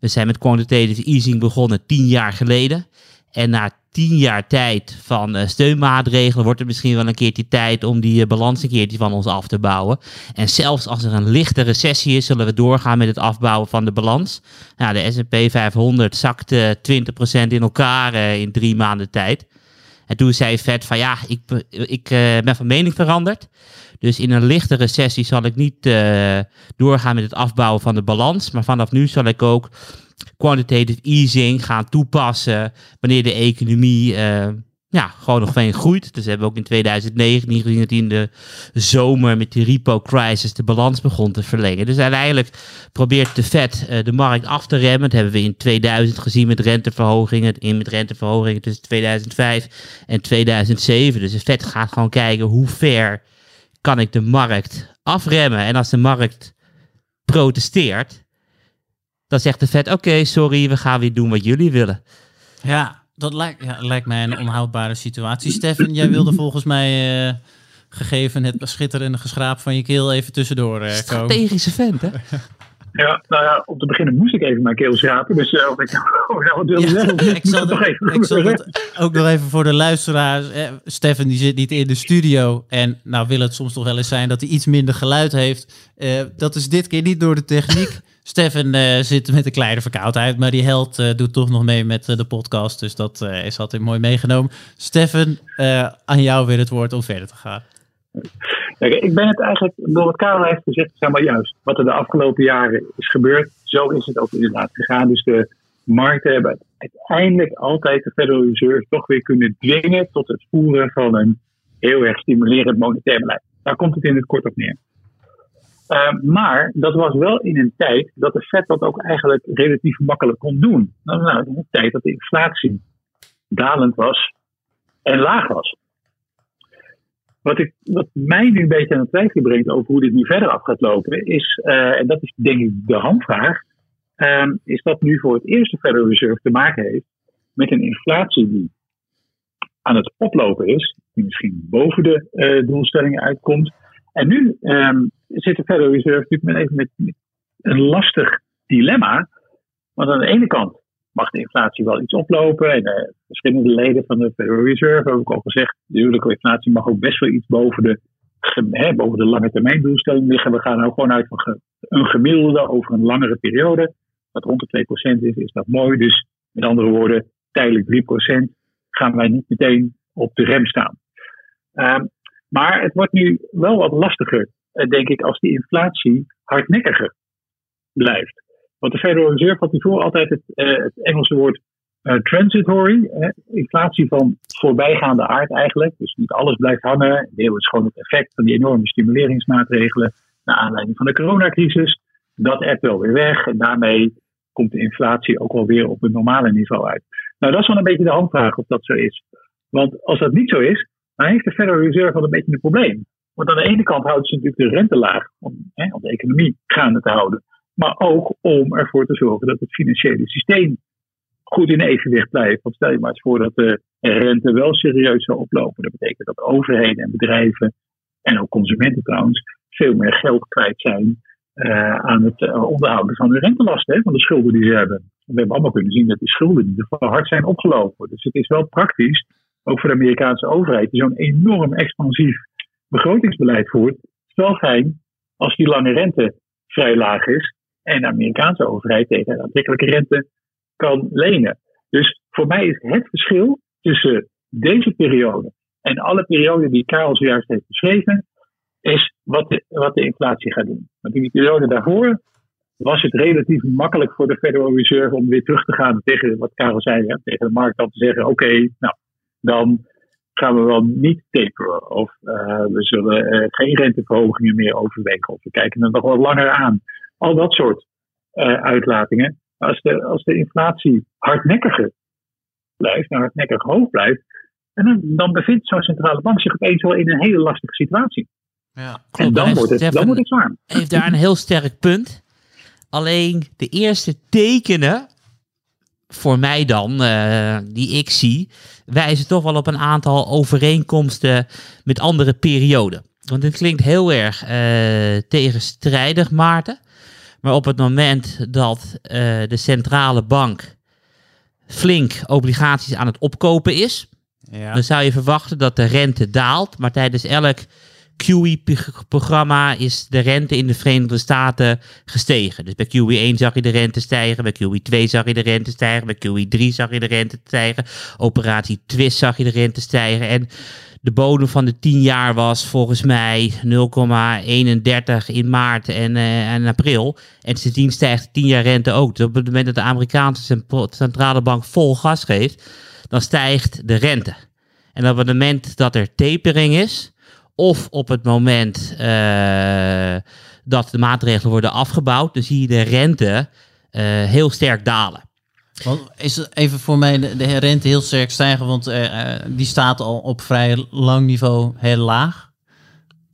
We zijn met quantitative easing begonnen tien jaar geleden. En na tien jaar tijd van uh, steunmaatregelen wordt het misschien wel een keertje tijd om die uh, balans een keertje van ons af te bouwen. En zelfs als er een lichte recessie is, zullen we doorgaan met het afbouwen van de balans. Nou, de S&P 500 zakte 20% in elkaar uh, in drie maanden tijd. En toen zei Fed van ja, ik, ik ben van mening veranderd. Dus in een lichte recessie zal ik niet doorgaan met het afbouwen van de balans. Maar vanaf nu zal ik ook quantitative easing gaan toepassen wanneer de economie uh, ja, gewoon nog veel groeit. Dus we hebben ook in 2019 gezien dat in de zomer met die repo crisis de balans begon te verlengen. Dus uiteindelijk probeert de Fed uh, de markt af te remmen. Dat hebben we in 2000 gezien met renteverhogingen, in met renteverhogingen tussen 2005 en 2007. Dus de Fed gaat gewoon kijken hoe ver kan ik de markt afremmen. En als de markt protesteert, dan zegt de vet, oké, sorry, we gaan weer doen wat jullie willen. Ja, dat lijkt, ja, lijkt mij een onhoudbare situatie. Stefan, jij wilde volgens mij, uh, gegeven het schitterende geschraap van je keel, even tussendoor uh, komen. Strategische vent, hè? Ja, nou ja, om te beginnen moest ik even mijn keel schrapen. Dus uh, ik, oh, wat wilde zeggen. Ik zal, het, ik zal het ook nog even voor de luisteraars. Eh, Stefan die zit niet in de studio. En nou wil het soms toch wel eens zijn dat hij iets minder geluid heeft. Uh, dat is dit keer niet door de techniek. Stefan uh, zit met een kleine verkoudheid, maar die held uh, doet toch nog mee met uh, de podcast. Dus dat is altijd mooi meegenomen. Stefan, aan jou weer het woord om verder te gaan. Kijk, ik ben het eigenlijk, door wat Karel heeft gezegd, zeg maar juist. Wat er de afgelopen jaren is gebeurd, zo is het ook inderdaad gegaan. Dus de markten hebben uiteindelijk altijd de Federal Reserve toch weer kunnen dwingen tot het voeren van een heel erg stimulerend monetair beleid. Daar komt het in het kort op neer. Uh, maar dat was wel in een tijd dat de Fed dat ook eigenlijk relatief makkelijk kon doen. Nou, nou, in een tijd dat de inflatie dalend was en laag was. Wat, ik, wat mij nu een beetje aan het twijfelen brengt over hoe dit nu verder af gaat lopen, is, uh, en dat is denk ik de handvraag, uh, is dat nu voor het eerste Federal Reserve te maken heeft met een inflatie die aan het oplopen is, die misschien boven de uh, doelstellingen uitkomt. En nu um, zit de Federal Reserve natuurlijk met, met een lastig dilemma. Want aan de ene kant mag de inflatie wel iets oplopen. En uh, verschillende leden van de Federal Reserve hebben ook al gezegd, de huwelijke inflatie mag ook best wel iets boven de, hè, boven de lange termijn doelstelling liggen. We gaan nou gewoon uit van een gemiddelde over een langere periode. Wat rond de 2% is, is dat mooi. Dus met andere woorden, tijdelijk 3% gaan wij niet meteen op de rem staan. Um, maar het wordt nu wel wat lastiger, eh, denk ik, als die inflatie hardnekkiger blijft. Want de Federal Reserve had hiervoor altijd het, uh, het Engelse woord uh, transitory, eh, inflatie van voorbijgaande aard eigenlijk. Dus niet alles blijft hangen. Deel is gewoon het effect van die enorme stimuleringsmaatregelen naar aanleiding van de coronacrisis. Dat ebt wel weer weg en daarmee komt de inflatie ook wel weer op een normale niveau uit. Nou, dat is wel een beetje de handvraag of dat zo is. Want als dat niet zo is, dan heeft de Federal Reserve wel een beetje een probleem. Want aan de ene kant houdt ze natuurlijk de rente laag om, om de economie gaande te houden. Maar ook om ervoor te zorgen dat het financiële systeem goed in evenwicht blijft. Want stel je maar eens voor dat de rente wel serieus zou oplopen. Dat betekent dat overheden en bedrijven, en ook consumenten trouwens, veel meer geld kwijt zijn uh, aan het uh, onderhouden van hun rentelasten, van de schulden die ze hebben. We hebben allemaal kunnen zien dat die schulden in ieder geval hard zijn opgelopen. Dus het is wel praktisch, ook voor de Amerikaanse overheid, die zo'n enorm expansief begrotingsbeleid voert. Het is wel fijn als die lange rente vrij laag is en de Amerikaanse overheid tegen een aantrekkelijke rente kan lenen. Dus voor mij is het verschil tussen deze periode en alle perioden die Karel zojuist heeft beschreven, is wat de, wat de inflatie gaat doen. Want in die periode daarvoor was het relatief makkelijk voor de Federal Reserve om weer terug te gaan tegen wat Karel zei, tegen de markt dan te zeggen: oké, nou, dan gaan we wel niet taperen. Of uh, we zullen uh, geen renteverhogingen meer overwegen. Of we kijken er nog wat langer aan. Al dat soort uh, uitlatingen. Als de, als de inflatie hardnekkiger blijft, nou hardnekkig hoog blijft, en dan, dan bevindt zo'n centrale bank zich opeens wel in een hele lastige situatie. Ja, klopt. En dan, wordt het, dan wordt het zwaar. Heeft daar een heel sterk punt. Alleen de eerste tekenen, voor mij dan, uh, die ik zie, wijzen toch wel op een aantal overeenkomsten met andere perioden. Want dit klinkt heel erg uh, tegenstrijdig, Maarten. Maar op het moment dat uh, de centrale bank flink obligaties aan het opkopen is, ja. dan zou je verwachten dat de rente daalt. Maar tijdens elk QE-programma is de rente in de Verenigde Staten gestegen. Dus bij QE1 zag je de rente stijgen, bij QE2 zag je de rente stijgen, bij QE3 zag je de rente stijgen, operatie Twist zag je de rente stijgen en de bodem van de 10 jaar was volgens mij 0,31 in maart en, uh, en april. En sindsdien stijgt de 10 jaar rente ook. Dus op het moment dat de Amerikaanse centrale bank vol gas geeft, dan stijgt de rente. En op het moment dat er tapering is, of op het moment uh, dat de maatregelen worden afgebouwd, dan zie je de rente uh, heel sterk dalen. Want is even voor mij de, rente heel sterk stijgen, want uh, die staat al op vrij lang niveau heel laag.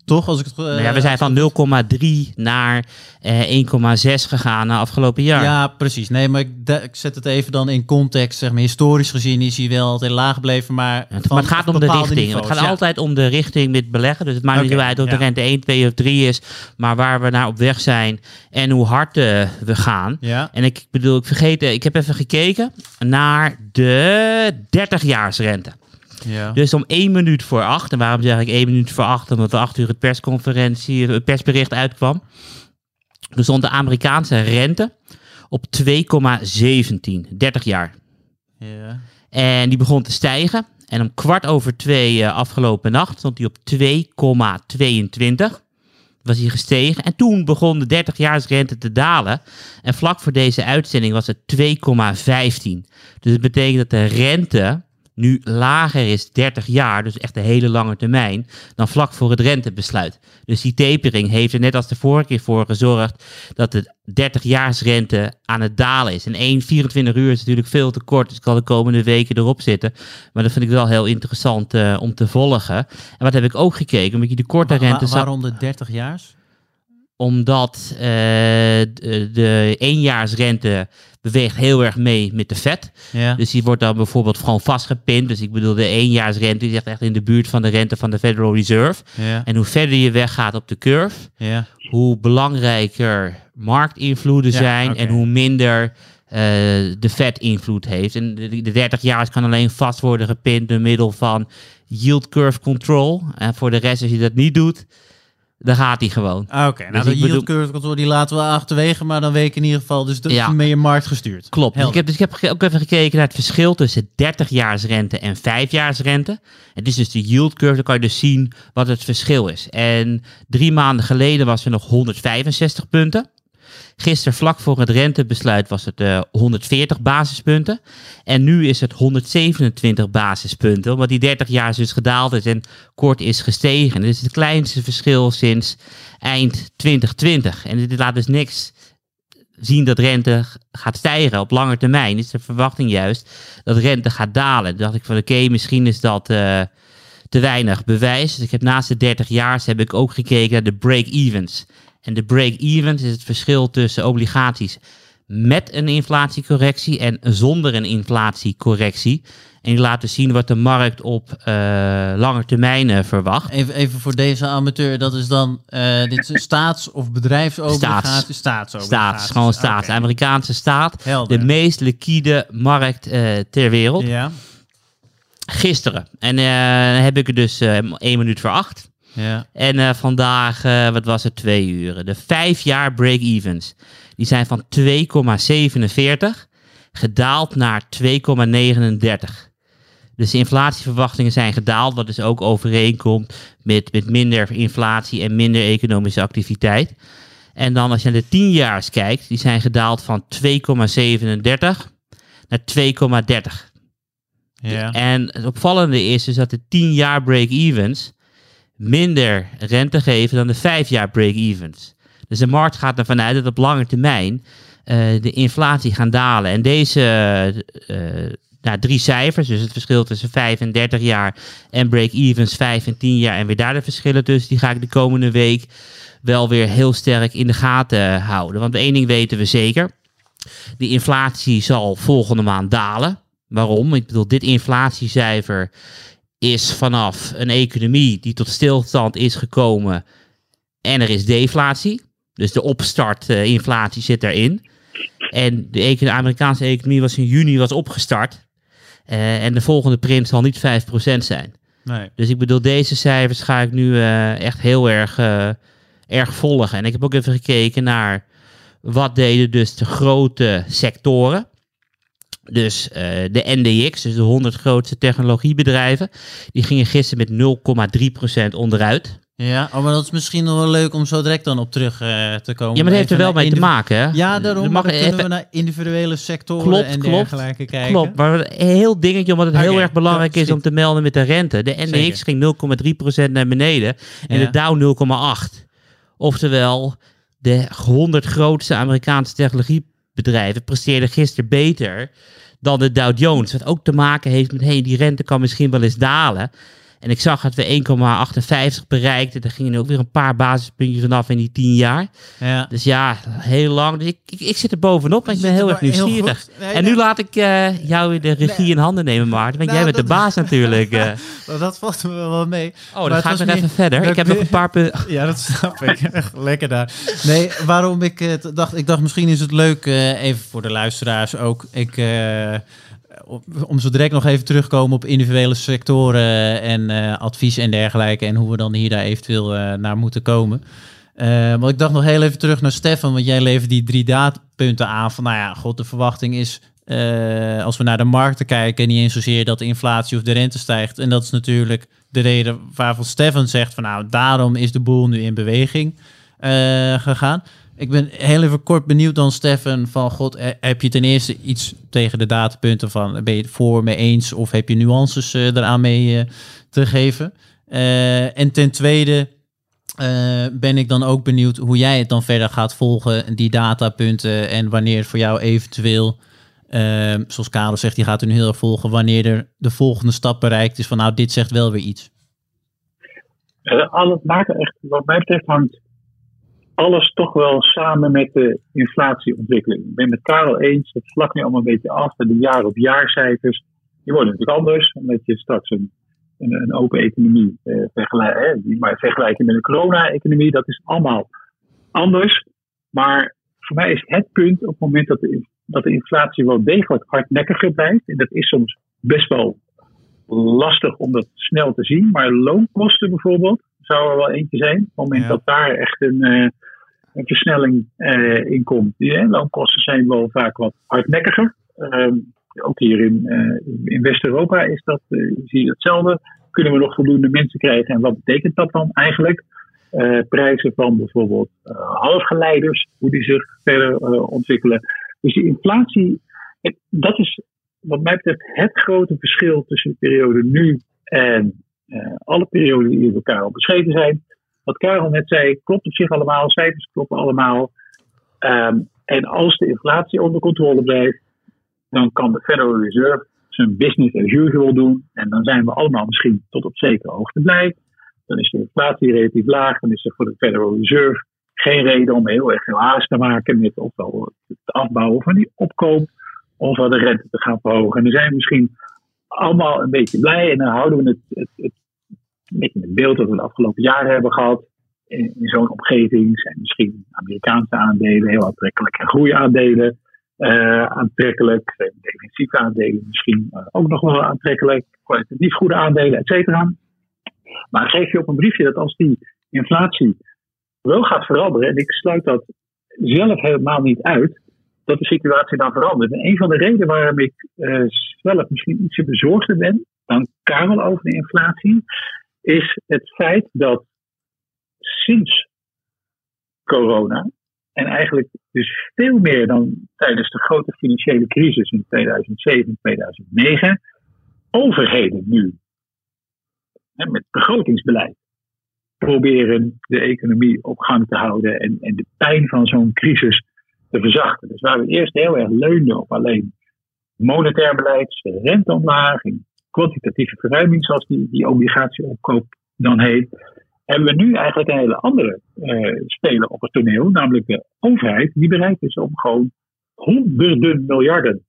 Toch? Als ik het, uh, ja, we zijn van 0,3 naar uh, 1,6 gegaan na afgelopen jaar. Ja, precies. Nee, maar ik, ik, zet het even dan in context. Zeg maar, historisch gezien is hij wel altijd laag gebleven, maar... Het, maar het gaat om de richting. Niveaus, het gaat ja. altijd om de richting met beleggen. Dus het maakt okay, niet uit of de rente 1, 2 of 3 is, maar waar we naar op weg zijn en hoe hard uh, we gaan. Ja. En ik bedoel, ik vergeet, ik heb even gekeken naar de 30-jaarsrente. Ja. Dus om één minuut voor acht, en waarom zeg ik één minuut voor acht? Omdat er acht uur het persconferentie, het persbericht uitkwam. Er stond de Amerikaanse rente op 2,17, 30 jaar. Ja. En die begon te stijgen. En om kwart over twee uh, afgelopen nacht stond hij op 2,22 was hij gestegen. En toen begon de 30-jaarsrente te dalen. En vlak voor deze uitzending was het 2,15. Dus het betekent dat de rente nu lager is 30 jaar, dus echt een hele lange termijn, dan vlak voor het rentebesluit. Dus die tapering heeft er net als de vorige keer voor gezorgd dat de 30-jaarsrente aan het dalen is. En 1, 24 uur is natuurlijk veel te kort, dus ik kan de komende weken erop zitten. Maar dat vind ik wel heel interessant uh, om te volgen. En wat heb ik ook gekeken, omdat je de korte rente... waarom de 30 jaars? Omdat uh, de, de eenjaarsrente beweegt heel erg mee met de vet. Ja. Dus die wordt dan bijvoorbeeld gewoon vastgepind. Dus ik bedoel, de eenjaarsrente is echt in de buurt van de rente van de Federal Reserve. Ja. En hoe verder je weggaat op de curve, ja. hoe belangrijker marktinvloeden zijn en hoe minder eh, de vet invloed heeft. En de, de 30 jaar kan alleen vast worden gepind door middel van yield curve control. En voor de rest, als je dat niet doet, dan gaat hij gewoon. Ah, Oké, nou Dus de yield curve control die laten we achterwege, maar dan weet ik in ieder geval, dus dat Ja. meer markt gestuurd. Klopt. Dus ik, heb, dus ik heb ook even gekeken naar het verschil tussen 30-jaarsrente en 5-jaarsrente. Het is dus de yield curve, dan kan je dus zien wat het verschil is. En drie maanden geleden was er nog 165 punten. Gisteren, vlak voor het rentebesluit, was het eh, 140 basispunten. En nu is het 127 basispunten, omdat die 30 jaar dus gedaald is en kort is gestegen. Dit is het kleinste verschil sinds eind 2020. En dit laat dus niks zien dat rente gaat stijgen op lange termijn, is de verwachting juist dat rente gaat dalen. Toen dacht ik van oké, misschien is dat eh, te weinig bewijs. Dus ik heb naast de 30 jaar heb ik ook gekeken naar de break-evens. En de break-evens is het verschil tussen obligaties met een inflatiecorrectie en zonder een inflatiecorrectie. En die laten zien wat de markt op uh, lange termijn uh, verwacht. Even, even voor deze amateur, dat is dan uh, dit is staats- of bedrijfsobligatie? Staats. Staatsobligatie. Staats, gewoon staats. Okay. Amerikaanse staat. Helder. De meest liquide markt ter wereld. Ja. Gisteren. En heb ik er dus één minuut voor acht. Ja. En vandaag, wat was het, twee uren. De vijf jaar break-evens. Die zijn van 2,47 gedaald naar 2,39. Dus de inflatieverwachtingen zijn gedaald, wat dus ook overeenkomt met, met minder inflatie en minder economische activiteit. En dan als je naar de 10 jaar kijkt, die zijn gedaald van 2,37 naar 2,30. Ja. En het opvallende is dus dat de 10 jaar break-evens minder rente geven dan de 5 jaar break-evens. Dus de markt gaat ervan uit dat op lange termijn uh, de inflatie gaan dalen. En deze nou, drie cijfers, dus het verschil tussen 5 en 30 jaar en break-evens 5 en 10 jaar en weer daar de verschillen tussen, die ga ik de komende week wel weer heel sterk in de gaten houden. Want één ding weten we zeker, de inflatie zal volgende maand dalen. Waarom? Ik bedoel, dit inflatiecijfer is vanaf een economie die tot stilstand is gekomen en er is deflatie. Dus de opstartinflatie uh, zit erin. En de Amerikaanse economie was in juni was opgestart. Uh, en de volgende print zal niet 5% zijn. Nee. Dus ik bedoel, deze cijfers ga ik nu uh, echt heel erg, erg volgen. En ik heb ook even gekeken naar wat deden dus de grote sectoren. Dus de NDX, dus de 100 grootste technologiebedrijven, die gingen gisteren met 0,3% onderuit. Ja, oh, maar dat is misschien nog wel leuk om zo direct dan op terug uh, te komen. Ja, maar dat heeft er wel mee te maken, hè? Ja, daarom mag kunnen even... we naar individuele sectoren klopt, en klopt, dergelijke kijken. Klopt, maar een heel dingetje, omdat het okay, heel erg belangrijk is om te melden met de rente. De NDX Zeker. ging 0,3% naar beneden en ja. de Dow 0,8%. Oftewel, de 100 grootste Amerikaanse technologiebedrijven presteerden gisteren beter dan de Dow Jones. Wat ook te maken heeft met, hey, die rente kan misschien wel eens dalen. En ik zag dat we 1,58 bereikten. Daar gingen ook weer een paar basispuntjes vanaf in die 10 jaar. Ja. Dus ja, heel lang. Dus ik, ik, ik zit er bovenop en ik ben heel erg nieuwsgierig. Heel nee, en nu laat ik uh, jou weer de regie nee. in handen nemen, Maarten. Want nou, jij bent dat, de baas natuurlijk. Uh. dat valt me wel mee. Oh, dan ga ik nog even verder. Ik heb nog een paar punten. Ja, dat snap ik. Echt lekker daar. Nee, waarom ik uh, dacht, ik dacht misschien is het leuk, even voor de luisteraars ook. Ik om zo direct nog even terugkomen op individuele sectoren en uh, advies en dergelijke. En hoe we dan hier daar eventueel uh, naar moeten komen. Uh, maar ik dacht nog heel even terug naar Stefan, want jij levert die drie datapunten aan. Van nou ja, god, de verwachting is als we naar de markten kijken, niet eens zozeer dat de inflatie of de rente stijgt. En dat is natuurlijk de reden waarvan Stefan zegt van nou, daarom is de boel nu in beweging gegaan. Ik ben heel even kort benieuwd dan, Stefan, van God, heb je ten eerste iets tegen de datapunten van, ben je het voor, mee eens of heb je nuances uh, eraan mee uh, te geven? Uh, en ten tweede ben ik dan ook benieuwd hoe jij het dan verder gaat volgen, die datapunten en wanneer voor jou eventueel, zoals Karel zegt, die gaat er nu heel erg volgen, wanneer er de volgende stap bereikt is van nou, dit zegt wel weer iets. Al het maken echt, wat mij betreft, hangt alles toch wel samen met de inflatieontwikkeling. Ik ben met Karel eens, het vlak nu allemaal een beetje af. De jaar op jaar cijfers, die worden natuurlijk anders, omdat je straks een, een, een open economie eh, vergelijkt. Maar vergelijken met een corona-economie, dat is allemaal anders. Maar voor mij is het punt op het moment dat de, dat de inflatie wel degelijk hardnekkiger blijft, en dat is soms best wel lastig om dat snel te zien, maar loonkosten bijvoorbeeld, zou er wel eentje zijn. Op het moment ja. dat daar echt een, uh, een versnelling uh, in komt. Loonkosten zijn wel vaak wat hardnekkiger. Um, ook hier in, uh, in West-Europa is dat, zie je hetzelfde. Kunnen we nog voldoende mensen krijgen en wat betekent dat dan eigenlijk? prijzen van bijvoorbeeld halfgeleiders, hoe die zich verder ontwikkelen. Dus die inflatie, dat is wat mij betreft het grote verschil tussen de periode nu en uh, alle perioden die door Karel beschreven zijn. Wat Karel net zei, klopt op zich allemaal, cijfers kloppen allemaal. Um, en als de inflatie onder controle blijft, dan kan de Federal Reserve zijn business as usual doen. En dan zijn we allemaal misschien tot op zekere hoogte blij. Dan is de inflatie relatief laag. Dan is er voor de Federal Reserve geen reden om heel erg veel haast te maken met ofwel het afbouwen van die opkoop. Ofwel de rente te gaan verhogen. En dan zijn we misschien allemaal een beetje blij. En dan houden we het, het een beetje het beeld dat we de afgelopen jaren hebben gehad. In, zo'n omgeving zijn misschien Amerikaanse aandelen heel aantrekkelijk en groeiaandelen uh, aantrekkelijk. Defensieve aandelen misschien ook nog wel aantrekkelijk. Kwalitatief goede aandelen, et cetera. Maar geef je op een briefje dat als die inflatie wel gaat veranderen, en ik sluit dat zelf helemaal niet uit, dat de situatie dan verandert. En een van de redenen waarom ik uh, zelf misschien ietsje bezorgder ben dan Karel over de inflatie, is het feit dat sinds corona, en eigenlijk dus veel meer dan tijdens de grote financiële crisis in 2007, 2009, overheden nu hè, met begrotingsbeleid proberen de economie op gang te houden en, en de pijn van zo'n crisis te verzachten. Dus waar we eerst heel erg leunden op alleen monetair beleid, renteomlaging, kwantitatieve verruiming, zoals die, die obligatieopkoop dan heet, hebben we nu eigenlijk een hele andere uh, speler op het toneel, namelijk de overheid, die bereid is om gewoon honderden miljarden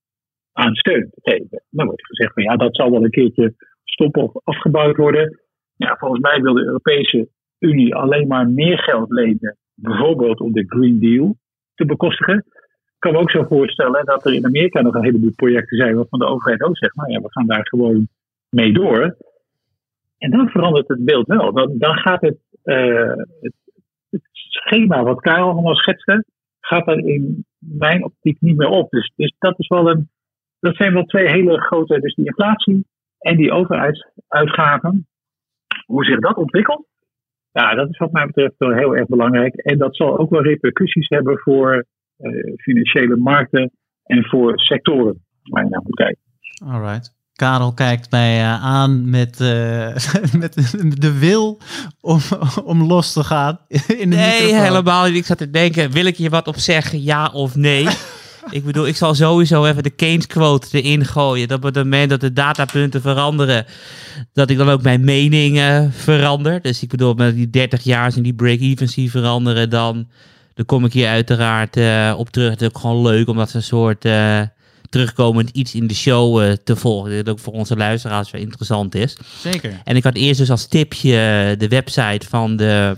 aan steun te geven. Dan wordt gezegd van ja, dat zal wel een keertje stoppen of afgebouwd worden. Ja, volgens mij wil de Europese Unie alleen maar meer geld lenen, bijvoorbeeld om de Green Deal te bekostigen. Ik kan me ook zo voorstellen dat er in Amerika nog een heleboel projecten zijn waarvan de overheid ook zegt, nou ja, we gaan daar gewoon mee door. En dan verandert het beeld wel. Dan, dan gaat het, uh, het, het, schema wat Karel allemaal schetste, gaat er in mijn optiek niet meer op. Dus, dus dat is wel een, dat zijn wel twee hele grote, dus die inflatie en die overheidsuitgaven. Hoe zich dat ontwikkelt, ja, dat is wat mij betreft wel heel erg belangrijk. En dat zal ook wel repercussies hebben voor uh, financiële markten en voor sectoren waar je naar moet kijken. All right. Karel kijkt mij uh, aan met, uh, met de wil om, om los te gaan. In de nee, microfoon. helemaal niet. Ik zat te denken, wil ik je wat op zeggen, ja of nee? ik bedoel, ik zal sowieso even de Keynes quote erin gooien. Dat op het moment dat de datapunten veranderen, dat ik dan ook mijn mening verander. Dus ik bedoel, met die 30 jaar en die break-evens die veranderen, dan, dan kom ik hier uiteraard uh, op terug. Het is ook gewoon leuk, omdat ze een soort terugkomend iets in de show uh, te volgen. Dat ook voor onze luisteraars wel interessant is. Zeker. En ik had eerst dus als tipje de website van de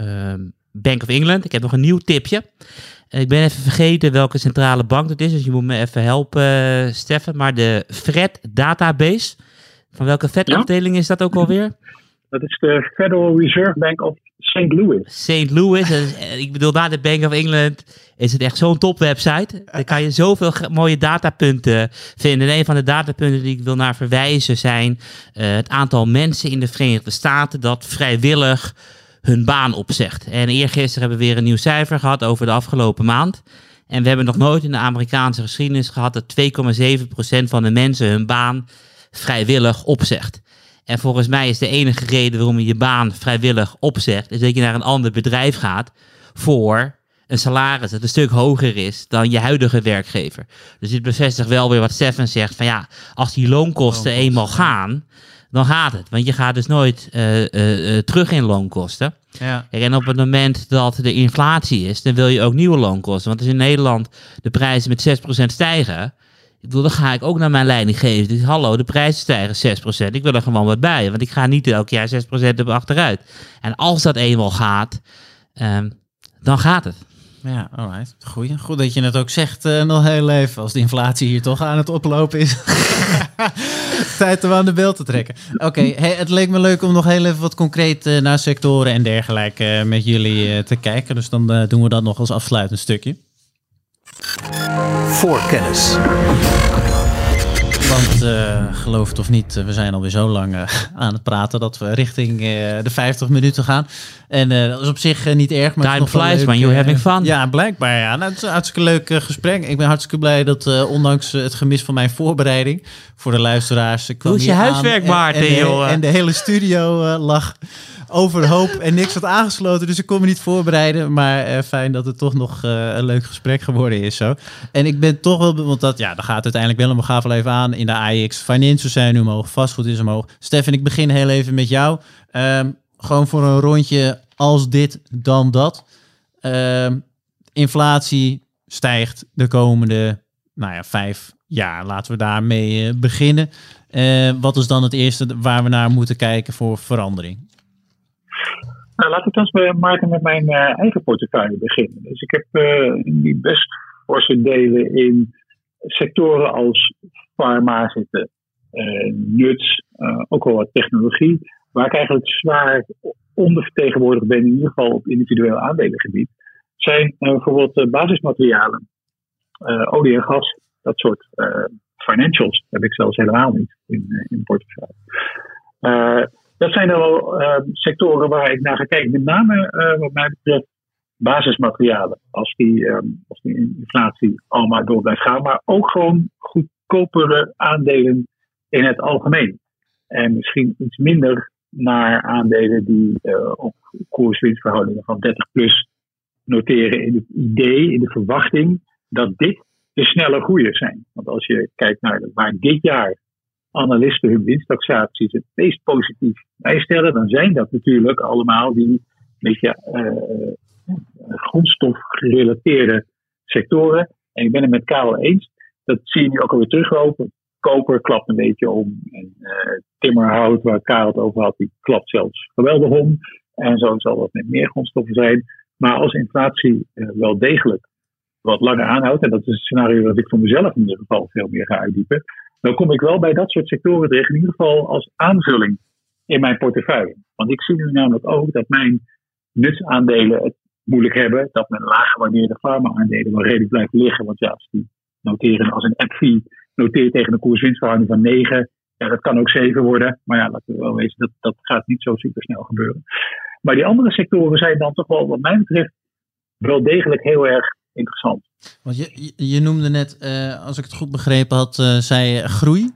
uh, Bank of England. Ik heb nog een nieuw tipje. Ik ben even vergeten welke centrale bank het is, dus je moet me even helpen, uh, Steffen. Maar de FRED database, van welke FED-afdeling is dat ook alweer? Dat is de Federal Reserve Bank of St. Louis. St. Louis, ik bedoel, na de Bank of England is het echt zo'n topwebsite. Daar kan je zoveel mooie datapunten vinden. En een van de datapunten die ik wil naar verwijzen zijn uh, het aantal mensen in de Verenigde Staten dat vrijwillig hun baan opzegt. En eergisteren hebben we weer een nieuw cijfer gehad over de afgelopen maand. En we hebben nog nooit in de Amerikaanse geschiedenis gehad dat 2,7% van de mensen hun baan vrijwillig opzegt. En volgens mij is de enige reden waarom je je baan vrijwillig opzegt, is dat je naar een ander bedrijf gaat voor een salaris dat een stuk hoger is dan je huidige werkgever. Dus dit bevestigt wel weer wat Stefan zegt, van ja, als die loonkosten eenmaal gaan, dan gaat het. Want je gaat dus nooit uh, uh, uh, terug in loonkosten. Ja. En op het moment dat de inflatie is, dan wil je ook nieuwe loonkosten. Want als in Nederland de prijzen met 6% stijgen, bedoel, dan ga ik ook naar mijn leiding geven. Dus hallo, de prijzen stijgen 6%. Ik wil er gewoon wat bij. Want ik ga niet elk jaar 6% op achteruit. En als dat eenmaal gaat, um, dan gaat het. Ja, alright. Goeie. Goed dat je het ook zegt uh, nog heel even. Als de inflatie hier toch aan het oplopen is. Tijd om aan de beeld te trekken. Oké, het leek me leuk om nog heel even wat concreet uh, naar sectoren en dergelijke uh, met jullie te kijken. Dus dan doen we dat nog als afsluitend stukje. Voorkennis. Want uh, geloof het of niet, we zijn alweer zo lang uh, aan het praten dat we richting uh, de 50 minuten gaan. En dat is op zich niet erg. Maar Time flies when you're having fun. Ja, blijkbaar. Ja. Nou, het is een hartstikke leuk gesprek. Ik ben hartstikke blij dat ondanks het gemis van mijn voorbereiding voor de luisteraars... Hoe is je huiswerk, Maarten, en? En de hele studio lag overhoop en niks had aangesloten. Dus ik kon me niet voorbereiden. Maar eh, fijn dat het toch nog eh, een leuk gesprek geworden is zo. En ik ben toch wel, want dat, ja, daar gaat uiteindelijk wel, maar ga wel even aan. In de AX, financials zijn nu omhoog, vastgoed is omhoog. Stefan, ik begin heel even met jou. Ehm, gewoon voor een rondje als dit, dan dat. Ehm, inflatie stijgt de komende, nou ja, vijf jaar. Laten we daarmee uh, beginnen. Wat is dan het eerste waar we naar moeten kijken voor verandering? Nou, laat ik dan bij Maarten met mijn uh, eigen portefeuille beginnen. Dus ik heb die best forse delen in sectoren als pharma zitten, nuts, ook wel wat technologie, waar ik eigenlijk zwaar ondervertegenwoordigd ben, in ieder geval op individueel aandelengebied, zijn bijvoorbeeld basismaterialen, olie en gas, dat soort financials heb ik zelfs helemaal niet in, in portefeuille. Uh, dat zijn wel uh, sectoren waar ik naar ga kijken. Met name wat mij betreft basismaterialen. Als die, um, als die inflatie allemaal door blijft gaan. Maar ook gewoon goedkopere aandelen in het algemeen. En misschien iets minder naar aandelen die op koerswinstverhoudingen van 30 plus noteren in het idee, in de verwachting dat dit de snelle groeiers zijn. Want als je kijkt naar waar dit jaar analisten hun winsttaxaties het meest positief bijstellen, dan zijn dat natuurlijk allemaal die beetje uh, grondstofgerelateerde sectoren. En ik ben het met Karel eens. Dat zie je nu ook alweer teruglopen. Koper klapt een beetje om. En uh, timmerhout, waar Karel het over had, die klapt zelfs geweldig om. En zo zal dat met meer grondstoffen zijn. Maar als inflatie wel degelijk wat langer aanhoudt, en dat is een scenario dat ik voor mezelf in ieder geval veel meer ga uitdiepen, dan kom ik wel bij dat soort sectoren terecht, in ieder geval als aanvulling in mijn portefeuille. Want ik zie nu namelijk ook dat mijn nutsaandelen het moeilijk hebben, dat mijn laag gewaardeerde farma-aandelen wel redelijk blijven liggen. Want ja, als die noteren als een app noteert tegen een koerswinstverhouding van 9, ja, dat kan ook 7 worden. Maar ja, laten we wel weten, dat, dat gaat niet zo super snel gebeuren. Maar die andere sectoren zijn dan toch wel, wat mij betreft, wel degelijk heel erg interessant. Want je, je noemde net, uh, als ik het goed begrepen had, uh, zei groei.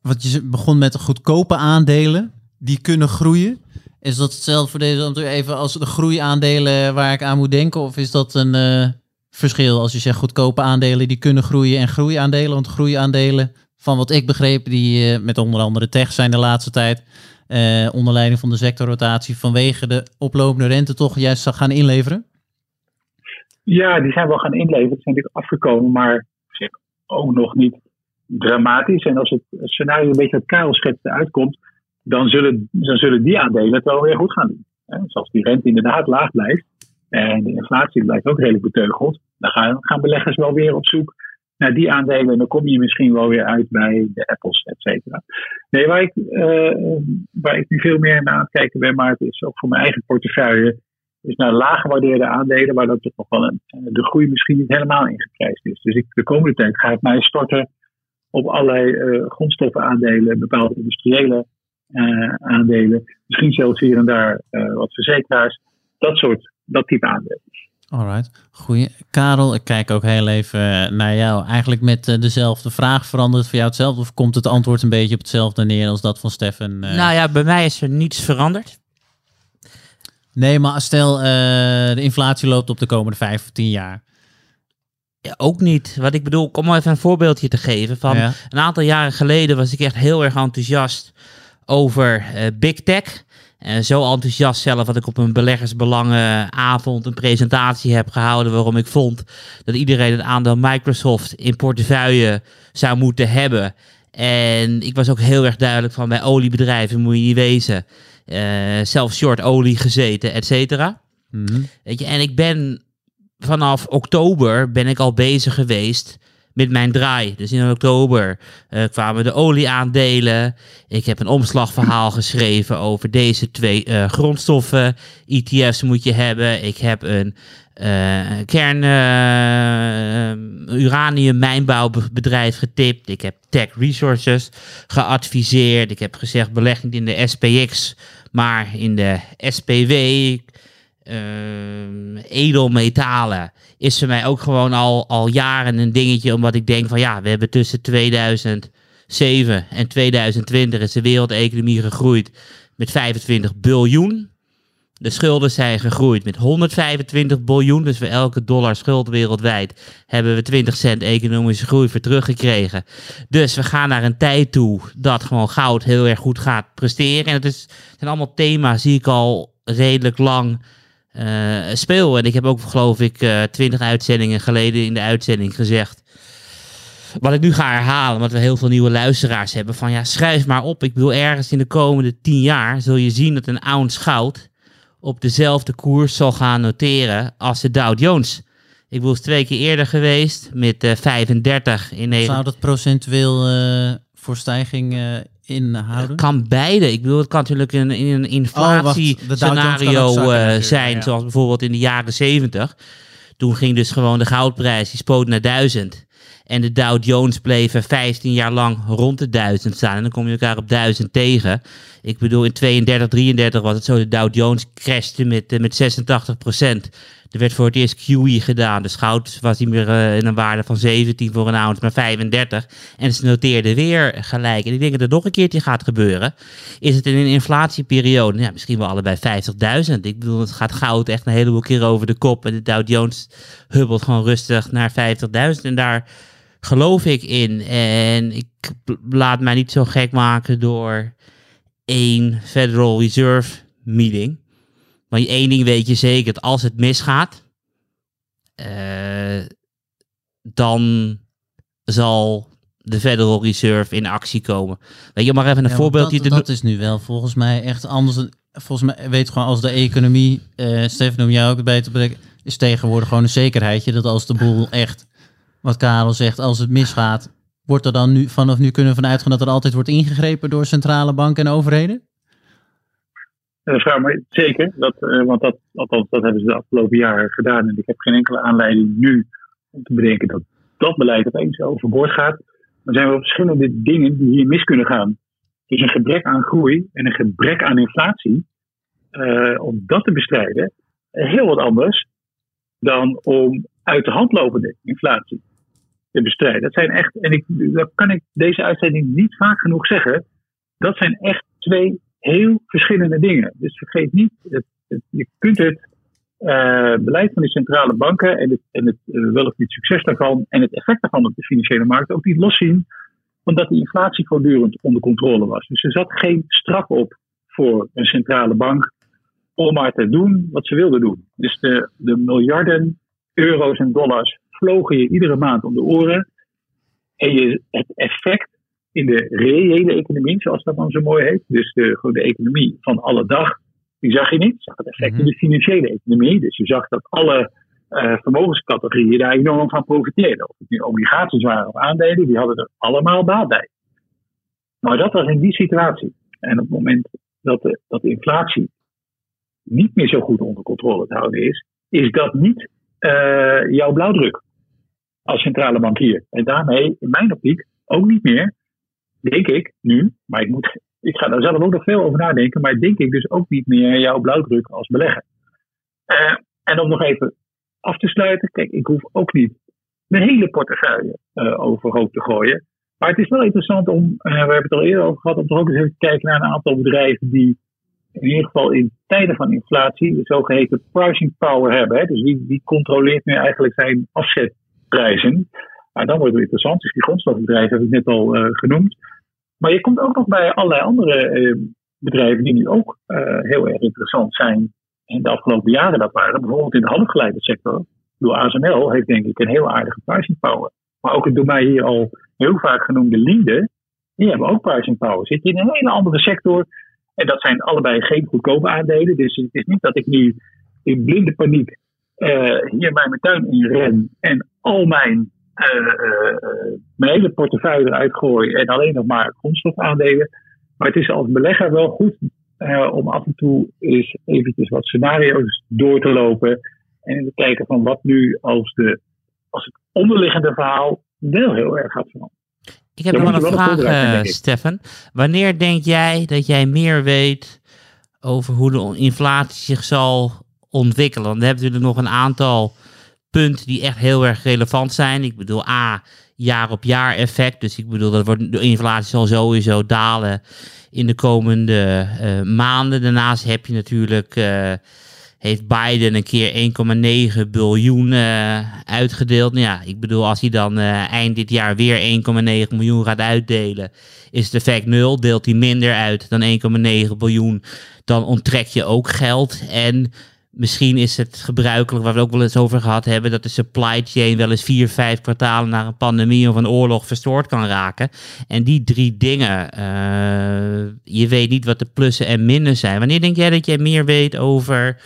Want je begon met de goedkope aandelen, die kunnen groeien. Is dat hetzelfde voor deze even als de groeiaandelen waar ik aan moet denken? Of is dat een uh, verschil als je zegt goedkope aandelen die kunnen groeien en groeiaandelen? Want groeiaandelen, van wat ik begreep, die met onder andere tech zijn de laatste tijd, onder leiding van de sectorrotatie vanwege de oplopende rente toch juist gaan inleveren? Ja, die zijn wel gaan inleveren. Die zijn natuurlijk afgekomen, maar ook nog niet dramatisch. En als het scenario een beetje uit Karel uitkomt, dan zullen, dan zullen die aandelen het wel weer goed gaan doen. Dus als die rente inderdaad laag blijft en de inflatie blijft ook redelijk beteugeld, dan gaan, gaan beleggers wel weer op zoek naar die aandelen. En dan kom je misschien wel weer uit bij de Apples, et cetera. Nee, waar ik, uh, waar ik nu veel meer naar aan het kijken ben, maar het is ook voor mijn eigen portefeuille is naar laag gewaardeerde aandelen, waar dat toch nog wel een, de groei misschien niet helemaal ingeprijsd is. Dus ik, de komende tijd ga ik mij storten op allerlei uh, grondstoffenaandelen, bepaalde industriële uh, aandelen, misschien zelfs hier en daar uh, wat verzekeraars, dat soort, dat type aandelen. Alright, goeie. Karel, ik kijk ook heel even naar jou. Eigenlijk met dezelfde vraag verandert voor jou hetzelfde? Of komt het antwoord een beetje op hetzelfde neer als dat van Stefan? Nou ja, bij mij is er niets veranderd. Nee, maar stel uh, de inflatie loopt op de komende vijf of tien jaar. Ja, ook niet. Wat ik bedoel, om even een voorbeeldje te geven. Van Een aantal jaren geleden was ik echt heel erg enthousiast over uh, Big Tech. En zo enthousiast zelf dat ik op een beleggersbelangenavond een presentatie heb gehouden waarom ik vond dat iedereen het aandeel Microsoft in portefeuille zou moeten hebben. En ik was ook heel erg duidelijk van bij oliebedrijven moet je niet wezen. Uh, zelf short olie gezeten, et cetera. Mhm. Weet je, en ik ben vanaf oktober ben ik al bezig geweest met mijn draai. Dus in oktober uh, kwamen de olieaandelen. Ik heb een omslagverhaal geschreven over deze twee uh, grondstoffen. ETF's moet je hebben. Ik heb een uh, kern uranium mijnbouwbedrijf getipt. Ik heb Tech Resources geadviseerd. Ik heb gezegd belegging in de SPX maar in de SPW, uh, edelmetalen, is voor mij ook gewoon al, al jaren een dingetje. Omdat ik denk van ja, we hebben tussen 2007 en 2020 is de wereldeconomie gegroeid met 25 biljoen. De schulden zijn gegroeid met 125 biljoen. Dus voor elke dollar schuld wereldwijd hebben we 20 cent economische groei voor teruggekregen. Dus we gaan naar een tijd toe dat gewoon goud heel erg goed gaat presteren. En het, is, zijn allemaal thema's die ik al redelijk lang uh, speel. En ik heb ook, geloof ik, uh, 20 uitzendingen geleden in de uitzending gezegd. Wat ik nu ga herhalen, omdat we heel veel nieuwe luisteraars hebben. Van ja, schrijf maar op. Ik bedoel, ergens in de komende 10 jaar zul je zien dat een ounce goud op dezelfde koers zal gaan noteren als de Dow Jones. Ik was twee keer eerder geweest met uh, 35 in Nederland. Zou dat procentueel uh, voor stijging uh, inhouden? Het kan beide. Ik bedoel, het kan natuurlijk een, in een inflatiescenario oh, zijn, ja. zoals bijvoorbeeld in de jaren 70. Toen ging dus gewoon de goudprijs, die spoot naar 1000. En de Dow Jones bleven 15 jaar lang rond de 1000 staan. En dan kom je elkaar op 1000 tegen. Ik bedoel, in 32, 33 was het zo. De Dow Jones crashte met, met 86 procent. Er werd voor het eerst QE gedaan. Dus goud was niet meer uh, in een waarde van 17 voor een ounce, maar 35. En ze noteerden weer gelijk. En ik denk dat het nog een keertje gaat gebeuren. Is het in een inflatieperiode, ja, misschien wel allebei 50.000. Ik bedoel, het gaat goud echt een heleboel keer over de kop. En de Dow Jones hubbelt gewoon rustig naar 50.000. En daar geloof ik in. En ik laat mij niet zo gek maken door één Federal Reserve meeting. Maar één ding weet je zeker, dat als het misgaat, uh, dan zal de Federal Reserve in actie komen. Weet je, maar even een ja, voorbeeldje. Dat, dat is nu wel volgens mij echt anders. Volgens mij weet gewoon als de economie, uh, Stefan, om jou ook bij te brengen, is tegenwoordig gewoon een zekerheidje dat als de boel echt wat Karel zegt, als het misgaat, wordt er dan nu vanaf nu kunnen vanuit gaan dat er altijd wordt ingegrepen door centrale banken en overheden? Maar zeker, dat, uh, want dat, althans, dat hebben ze de afgelopen jaren gedaan. En ik heb geen enkele aanleiding nu om te bedenken dat dat beleid opeens overboord gaat. Er zijn wel verschillende dingen die hier mis kunnen gaan. Dus een gebrek aan groei en een gebrek aan inflatie, uh, om dat te bestrijden, heel wat anders dan om uit de hand lopende inflatie te bestrijden. Dat zijn echt, en ik, dat kan ik deze uitzending niet vaak genoeg zeggen, dat zijn echt twee heel verschillende dingen. Dus vergeet niet, je kunt het uh, beleid van de centrale banken en het, en het uh, wel of niet succes daarvan en het effect daarvan op de financiële markt ook niet loszien, omdat de inflatie voortdurend onder controle was. Dus er zat geen straf op voor een centrale bank om maar te doen wat ze wilden doen. Dus de, de miljarden euro's en dollars vlogen je iedere maand om de oren. En je, het effect in de reële economie, zoals dat dan zo mooi heet, dus de, de economie van alle dag, die zag je niet. Je zag het effect in de mhm. financiële economie. Dus je zag dat alle uh, vermogenscategorieën daar enorm van profiteerden. Of het nu obligaties waren of aandelen, die hadden er allemaal baat bij. Maar dat was in die situatie. En op het moment dat de, dat de inflatie niet meer zo goed onder controle te houden is, is dat niet uh, jouw blauwdruk als centrale bankier. En daarmee, in mijn optiek, ook niet meer, denk ik nu, maar ik, moet, ik ga daar zelf ook nog veel over nadenken, maar denk ik dus ook niet meer jouw blauwdruk als belegger. Uh, en om nog even af te sluiten, kijk, ik hoef ook niet mijn hele portefeuille uh, overhoop te gooien. Maar het is wel interessant om, uh, we hebben het al eerder over gehad, om toch ook eens even te kijken naar een aantal bedrijven die in ieder geval in tijden van inflatie de zogeheten pricing power hebben. Hè? Dus die, die controleert nu eigenlijk zijn afzetprijzen. Nou, dan wordt het interessant. Dus die grondstofbedrijven heb ik net al uh, genoemd. Maar je komt ook nog bij allerlei andere uh, bedrijven die nu ook uh, heel erg interessant zijn. In de afgelopen jaren dat waren. Bijvoorbeeld in de halfgeleide sector. Door ASML heeft denk ik een heel aardige pricing power. Maar ook het door mij hier al heel vaak genoemde Linde. Die hebben ook pricing power. Zit in een hele andere sector en dat zijn allebei geen goedkope aandelen. Dus het is niet dat ik nu in blinde paniek hier bij mijn tuin in ren en al mijn, uh, uh, mijn hele portefeuille eruit gooi en alleen nog maar grondstofaandelen. Maar het is als belegger wel goed om af en toe eens eventjes wat scenario's door te lopen en te kijken van wat nu als, de, als het onderliggende verhaal wel heel erg gaat veranderen. Ik heb nog een vraag, uh, Stefan. Wanneer denk jij dat jij meer weet over hoe de inflatie zich zal ontwikkelen? Want we hebben natuurlijk nog een aantal punten die echt heel erg relevant zijn. Ik bedoel, A, jaar op jaar effect. Dus ik bedoel, dat wordt, de inflatie zal sowieso dalen in de komende uh, maanden. Daarnaast heb je natuurlijk, uh, heeft Biden een keer 1,9 biljoen uh, uitgedeeld. Nou ja, ik bedoel, als hij dan eind dit jaar weer 1,9 miljoen gaat uitdelen, is het effect nul. Deelt hij minder uit dan 1,9 biljoen, dan onttrek je ook geld. En Misschien is het gebruikelijk, waar we ook wel eens over gehad hebben, dat de supply chain wel eens vier, vijf kwartalen naar een pandemie of een oorlog verstoord kan raken. En die drie dingen, uh, je weet niet wat de plussen en minnen zijn. Wanneer denk jij dat jij meer weet over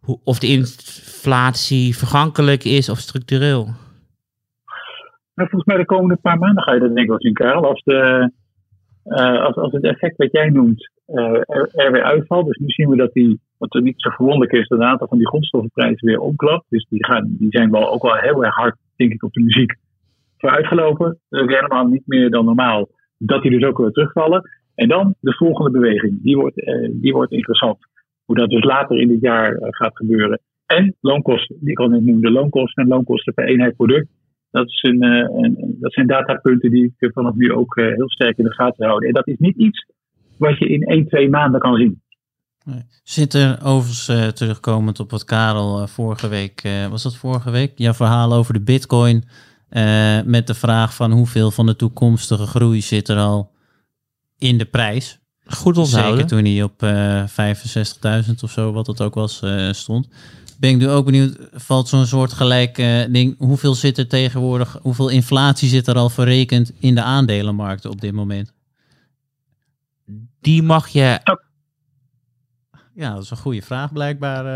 hoe, of de inflatie vergankelijk is of structureel? Nou, volgens mij de komende paar maanden ga je dat denk ik wel zien, Karel. Als, de, uh, als, als het effect wat jij noemt uh, er, er, weer uitvalt. Dus nu zien we dat die wat niet zo verwonderlijk is, dat een aantal van die grondstoffenprijzen weer omklapt. Dus die, gaan, die zijn wel ook wel heel erg hard, denk ik, op de muziek vooruitgelopen. Dat helemaal niet meer dan normaal. Dat die dus ook weer terugvallen. En dan de volgende beweging. Die wordt, eh, die wordt interessant. Hoe dat dus later in dit jaar eh, gaat gebeuren. En loonkosten. Die ik noemen. De loonkosten en loonkosten per eenheid product. Dat, is een, een, dat zijn datapunten die ik vanaf nu ook uh, heel sterk in de gaten houden. En dat is niet iets wat je in 1, 2 maanden kan zien. Zit er overigens uh, terugkomend op wat Karel uh, vorige week, uh, was dat vorige week? Jouw verhaal over de bitcoin met de vraag van hoeveel van de toekomstige groei zit er al in de prijs. Goed onthouden. Zeker toen hij op 65.000 of zo, wat het ook was, stond. Ben ik nu ook benieuwd, valt zo'n soort gelijk ding, hoeveel zit er tegenwoordig, hoeveel inflatie zit er al verrekend in de aandelenmarkten op dit moment? Die mag je ja, dat is een goede vraag blijkbaar.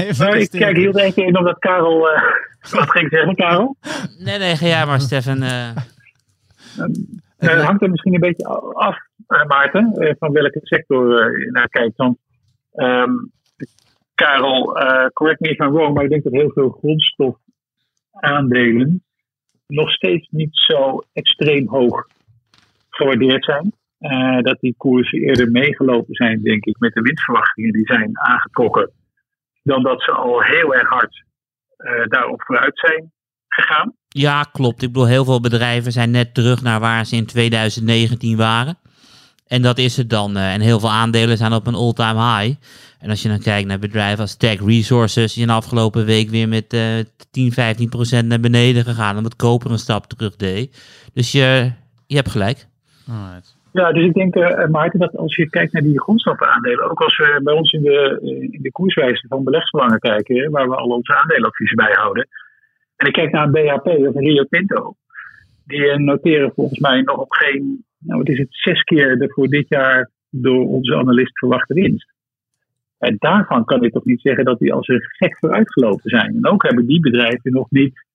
Uh, nou, ik kijk heel even in omdat Karel... Uh, wat ging zeggen, Karel? Nee, nee, ga jij maar, Stefan. Uh... het hangt er misschien een beetje af, Maarten, van welke sector je naar kijkt. Want um, Karel, correct me if I'm wrong, maar ik denk dat heel veel grondstofaandelen nog steeds niet zo extreem hoog gewaardeerd zijn. Uh, dat die koersen eerder meegelopen zijn, denk ik, met de winstverwachtingen die zijn aangetrokken, dan dat ze al heel erg hard uh, daarop vooruit zijn gegaan. Ja, klopt. Ik bedoel, heel veel bedrijven zijn net terug naar waar ze in 2019 waren. En dat is het dan. Uh, en heel veel aandelen zijn op een all-time high. En als je dan kijkt naar bedrijven als Tech Resources, die in de afgelopen week weer met 10, 15 procent naar beneden gegaan, omdat koper een stap terug deed. Dus je, je hebt gelijk. Alright. Ja, dus ik denk, uh, Maarten, dat als je kijkt naar die grondstoffenaandelen, ook als we bij ons in de, in de koerswijze van beleggsbelangen kijken, waar we al onze aandelenadviezen bijhouden, en ik kijk naar een BHP of een Rio Tinto, die noteren volgens mij nog op geen, nou wat is het, zes keer de voor dit jaar door onze analist verwachte winst. En daarvan kan ik toch niet zeggen dat die als een gek vooruitgelopen zijn. En ook hebben die bedrijven nog niet,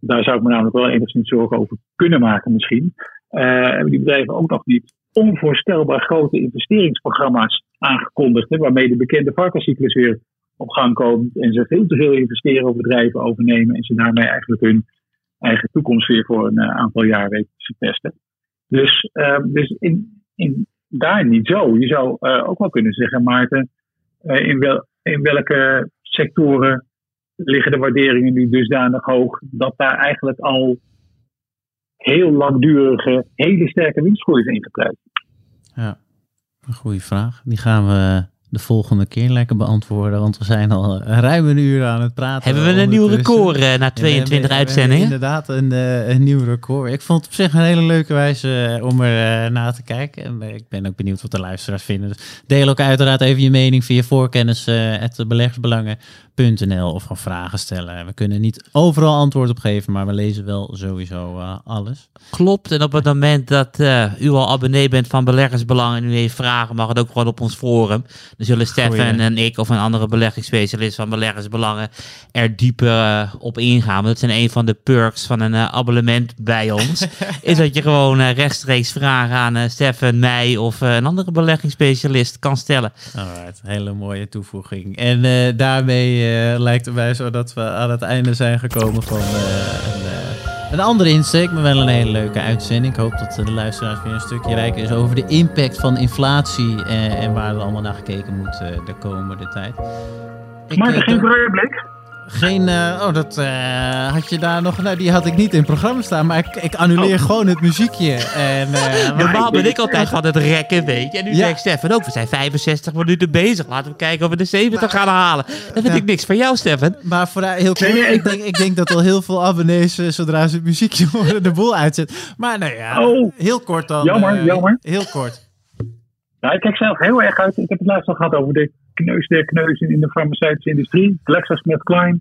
daar zou ik me namelijk wel enigszins zorgen over kunnen maken misschien, uh, hebben die bedrijven ook nog niet onvoorstelbaar grote investeringsprogramma's aangekondigd. Hè, waarmee de bekende varkenscyclus weer op gang komt. En ze veel te veel investeren of bedrijven overnemen. En ze daarmee eigenlijk hun eigen toekomst weer voor een uh, aantal jaar weten te testen. Dus, uh, dus in, in, daar niet zo. Je zou uh, ook wel kunnen zeggen, Maarten, in, wel, in welke sectoren liggen de waarderingen nu dusdanig hoog dat daar eigenlijk al heel langdurige, hele sterke winstgroei is ingepluit. Ja, een goede vraag. Die gaan we de volgende keer lekker beantwoorden, want we zijn al ruim een uur aan het praten. Hebben we een nieuw record uh, na 22 ja, uitzendingen? inderdaad een, uh, een nieuw record. Ik vond het op zich een hele leuke wijze uh, om er naar te kijken. En ik ben ook benieuwd wat de luisteraars vinden. Dus deel ook uiteraard even je mening via voorkennis, het beleggersbelangen .nl of gewoon vragen stellen. We kunnen niet overal antwoord op geven, maar we lezen wel sowieso uh, alles. Klopt, en op het moment dat uh, u al abonnee bent van Beleggersbelang en u heeft vragen, mag het ook gewoon op ons forum. Dan zullen Stefan en ik of een andere beleggingsspecialist van Beleggersbelangen er dieper uh, op ingaan. Dat zijn een van de perks van een abonnement bij ons. is dat je gewoon rechtstreeks vragen aan Stefan, mij of een andere beleggingsspecialist kan stellen. Alright, hele mooie toevoeging. En daarmee uh, lijkt erbij zo dat we aan het einde zijn gekomen van uh, een, uh, een, andere insteek, maar wel een hele leuke uitzending. Ik hoop dat de luisteraars weer een stukje rijker is over de impact van inflatie en waar er allemaal naar gekeken moet de komende tijd. Ik, maar er geen vooruitblik? Geen, uh, oh, dat uh, had je daar nog, nou, die had ik niet in het programma staan, maar ik, ik annuleer oh. gewoon het muziekje. En, uh, Normaal ben ik altijd van het rekken, weet je. En nu ja. zegt Stefan ook, we zijn 65 minuten bezig, laten we kijken of we de 70 gaan halen. Dan vind ik niks van jou, Stefan. Maar voor heel kort, ik, denk, ik denk dat al heel veel abonnees, zodra ze het muziekje horen, de boel uitzet. Maar nou ja, oh. heel kort dan. Jammer, jammer. Heel kort. Nou, ik kijk zelf heel erg uit. Ik heb het laatst al gehad over de kneus der kneuzen in de farmaceutische industrie. GlaxoSmithKline.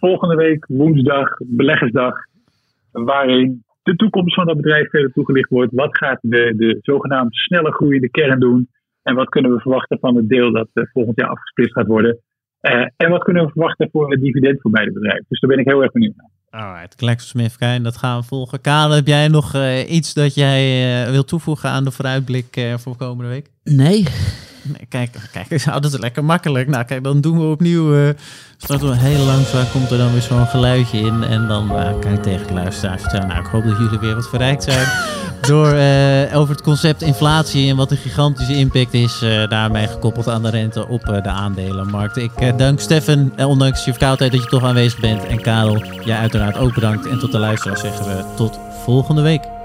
Volgende week, woensdag, beleggersdag. Waarin de toekomst van dat bedrijf verder toegelicht wordt. Wat gaat de, de zogenaamd snelle groeiende kern doen? En wat kunnen we verwachten van het deel dat uh, volgend jaar afgesplitst gaat worden? Uh, en wat kunnen we verwachten voor het dividend voor beide bedrijven? Dus daar ben ik heel erg benieuwd naar. Alright, GlaxoSmithKline, dat gaan we volgen. Karel, heb jij nog uh, iets dat jij wilt toevoegen aan de vooruitblik voor komende week? Nee. Kijk, kijk, dat is lekker makkelijk. Nou, kijk, dan doen we opnieuw. Uh, starten we heel langzaam, komt er dan weer zo'n geluidje in. En dan uh, kan ik tegen de luisteraars vertellen. Nou, ik hoop dat jullie weer wat verrijkt zijn. door uh, over het concept inflatie en wat een gigantische impact is. daarmee gekoppeld aan de rente op de aandelenmarkt. Ik dank Stefan, ondanks je verkoudheid, dat je toch aanwezig bent. En Karel, jij uiteraard ook bedankt. En tot de luisteraars zeggen we tot volgende week.